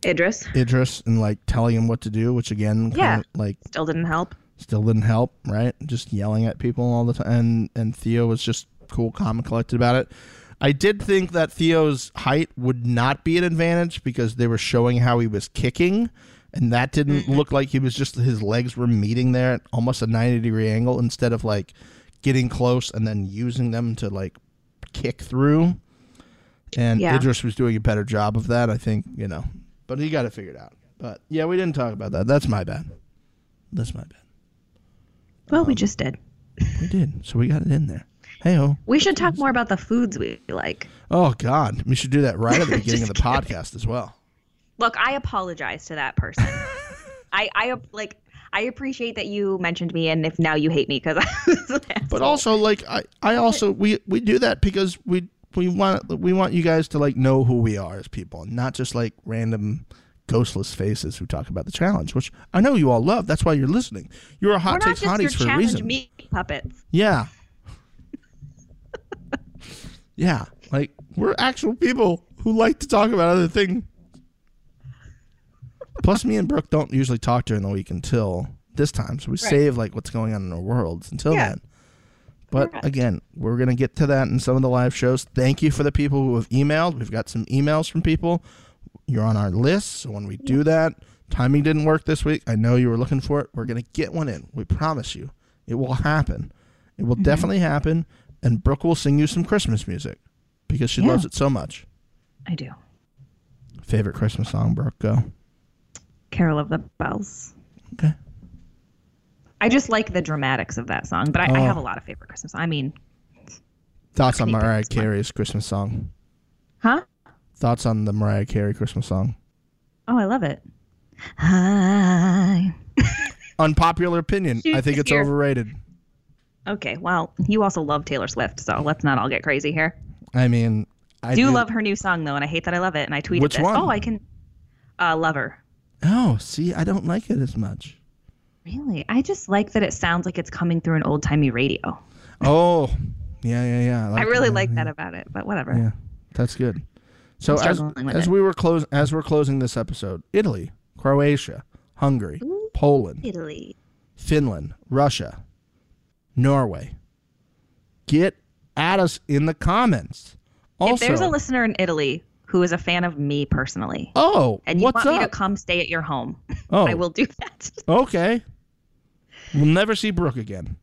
Idris Idris and like telling him what to do, which again, kind Yeah. of like still didn't help. still didn't help, right? Just yelling at people all the time, and and Theo was just cool, calm, and collected about it. I did think that Theo's height would not be an advantage because they were showing how he was kicking, and that didn't look like he was just his legs were meeting there at almost a ninety degree angle instead of like getting close and then using them to like kick through. And Yeah. Idris was doing a better job of that, I think, you know. But he got it figured out. But yeah, we didn't talk about that. That's my bad. That's my bad. Well, Um, we just did. We did. So we got it in there. Hey. We should talk more about the foods we like. Oh God. We should do that right at the beginning of the Just podcast as well. Look, I apologize to that person. I I like I appreciate that you mentioned me, and if now you hate me because I was an But also like I, I also we, we do that because we we want we want you guys to like know who we are as people not just like random ghostless faces who talk about the challenge, which I know you all love. That's why you're listening. You're a we're hot not takes hotties for a challenge reason. meat puppets. Yeah. Yeah. Like we're actual people who like to talk about other things. Plus me and Brooke don't usually talk during the week until this time. So we save like what's going on in our worlds until Yeah. then. But Correct. again, we're gonna get to that in some of the live shows. Thank you for the people who have emailed. We've got some emails from people. You're on our list, so when we do that, timing didn't work this week. I know you were looking for it. We're gonna get one in. We promise you, it will happen. It will mm-hmm. definitely happen. And Brooke will sing you some Christmas music because she Yeah. loves it so much. I do. Favorite Christmas song, Brooke? Go. Carol of the Bells. Okay. I just like the dramatics of that song, but I, I Oh. have a lot of favorite Christmas. I mean, Thoughts on Mariah. Carey's Christmas song? huh? Thoughts on the Mariah Carey Christmas song? Oh, I love it. Hi. Unpopular opinion. Shoot I think it's here. overrated. Okay, well, you also love Taylor Swift, so let's not all get crazy here. I mean, I do love her new song though, and I hate that I love it. And I tweeted Which this. one? Oh, I can. Uh, love her. Oh, see, I don't like it as much. Really, I just like that it sounds like it's coming through an old timey radio. Oh, yeah, yeah, yeah. I really like yeah. that about it, but whatever. Yeah, that's good. So as, as we were close as we're closing this episode, Italy, Croatia, Hungary, Poland, Italy. Finland, Russia, Norway. Get at us in the comments. Also, if there's a listener in Italy who is a fan of me personally, oh, and you what's want me to come stay at your home, oh, I will do that. okay. We'll never see Brooke again.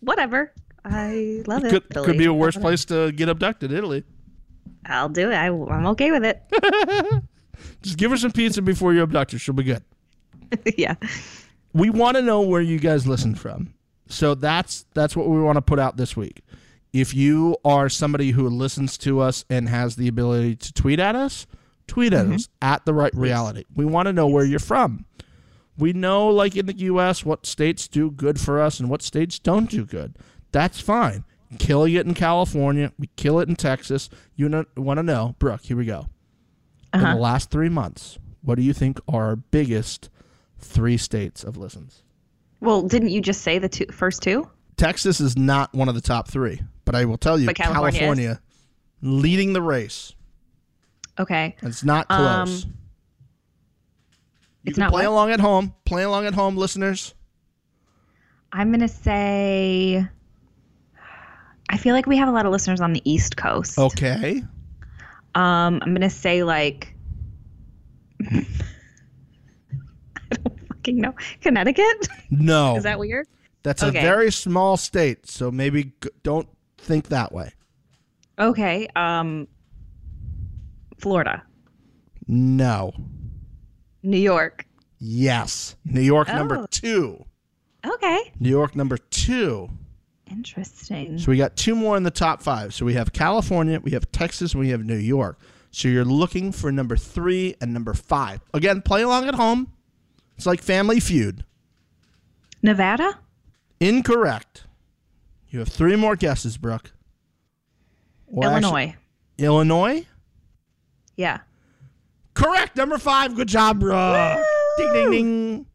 Whatever. I love it. Could, could be a worse place to get abducted. Italy. I'll do it. I, I'm okay with it. Just give her some pizza before you abduct her. She'll be good. yeah. we want to know where you guys listen from. So that's that's what we want to put out this week. If you are somebody who listens to us and has the ability to tweet at us, tweet at us at the right reality. We want to know where you're from. We know, like in the U.S., what states do good for us and what states don't do good. That's fine. Killing it in California, we kill it in Texas. You know, want to know, Brooke? Here we go. In Uh-huh. the last three months, what do you think are our biggest three states of listens? Well, didn't you just say the two, first two? Texas is not one of the top three, but I will tell you, But California. California leading the race. Okay. It's not Um, close. you it's can not play what? along at home. Play along at home, listeners. I'm going to say. I feel like we have a lot of listeners on the East Coast. Okay. Um, I'm going to say, like. I don't fucking know. Connecticut? No, Is that weird? that's okay. a very small state, so maybe g- don't think that way. Okay. Um, Florida. No. New York. Yes. New York number Oh. two. Okay. New York number two. Interesting. So we got two more in the top five. So we have California, we have Texas, and we have New York. So you're looking for number three and number five. Again, play along at home. It's like Family Feud. Nevada? Incorrect. You have three more guesses, Brooke. Or actually- Illinois. Illinois? Yeah. Correct. Number five. Good job, Brooke. Ding, ding, ding.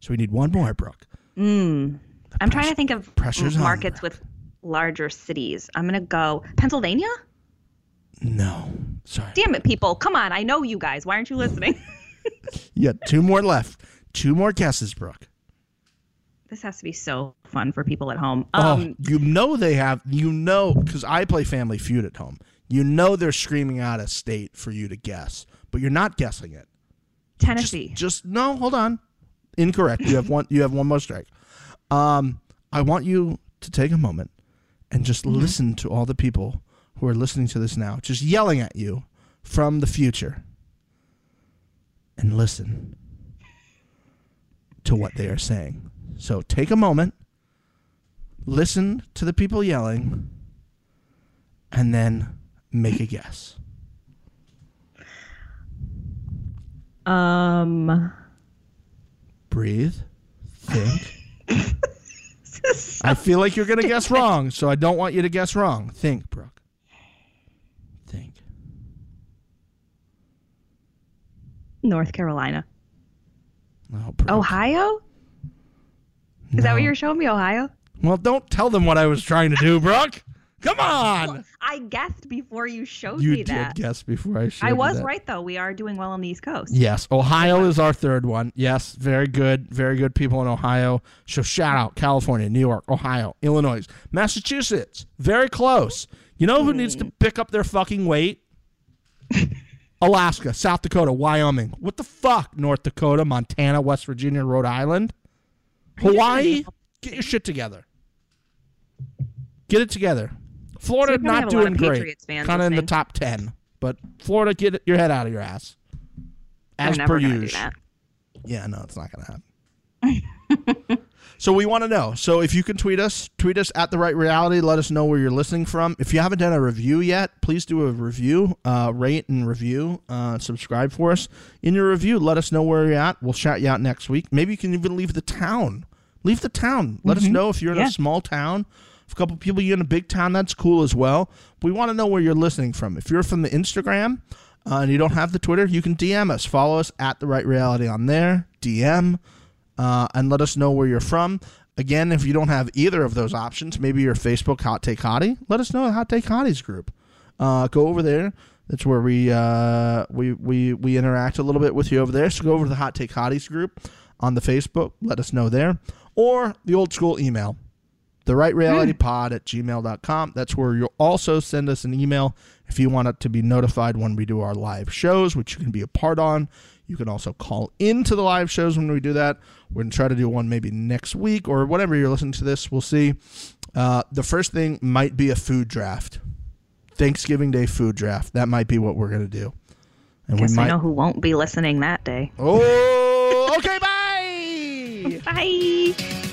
So we need one more, Brooke. Mm. I'm trying to think of pressure's on, markets with larger cities. I'm going to go Pennsylvania? No. Sorry. Damn it, people. Come on. I know you guys. Why aren't you listening? You got two more left. Two more guesses, Brooke. this has to be so fun for people at home. oh, Um, you know they have. You know, because I play Family Feud at home. You know they're screaming out a state for you to guess, but you're not guessing it. Just, Tennessee. just no. Hold on. Incorrect. You have one. You have one more strike. Um, I want you to take a moment and just Mm-hmm. listen to all the people who are listening to this now, just yelling at you from the future, and listen to what they are saying. So take a moment, listen to the people yelling, and then make a guess. um, Breathe. Think. I feel like you're going to guess wrong, so I don't want you to guess wrong. Think, Brooke. Think. North Carolina. Oh, Ohio? Is that what you're showing me, Ohio? Well, don't tell them what I was trying to do, Brooke. Come on. I guessed before you showed You me did that. guess before I showed I you was right, though. We are doing well on the East Coast. Yes, Ohio is our third one. Yes, very good, very good people in Ohio. So shout out California, New York, Ohio, Illinois, Massachusetts. Very close. You know who needs to mm-hmm. pick up their fucking weight? Alaska, South Dakota, Wyoming. What the fuck? North Dakota, Montana, West Virginia, Rhode Island, Hawaii. Get your shit together. Get it together. Florida So not have a lot doing great. Patriots Kind of in the top ten, but Florida, get your head out of your ass. As per gonna do usual. Yeah, no, it's not going to happen. so we want to know. So if you can tweet us, tweet us at the right reality. Let us know where you're listening from. If you haven't done a review yet, please do a review, uh, rate and review, uh, subscribe for us. In your review, let us know where you're at. We'll shout you out next week. Maybe you can even leave the town. Leave the town. Let us know if you're in Yeah. a small town. If a couple people you're in a big town, that's cool as well. We want to know where you're listening from. If you're from the Instagram, uh, and you don't have the Twitter, you can DM us. Follow us at the right reality on there. DM uh, and let us know where you're from. Again, if you don't have either of those options, maybe your Facebook Hot Take Hottie, let us know at Hot Take Hottie's group. Uh, go over there. That's where we, uh, we we we interact a little bit with you over there. So go over to the Hot Take Hotties group on the Facebook. Let us know there. Or the old school email, the right reality pod at gmail.com. That's where you'll also send us an email if you want it to be notified when we do our live shows, which you can be a part on. You can also call into the live shows when we do that. We're going to try to do one maybe next week or whatever you're listening to this. We'll see. Uh, the first thing might be a food draft. Thanksgiving Day food draft. That might be what we're going to do. And Guess we I might. know who won't be listening that day. Oh, okay, bye. Bye.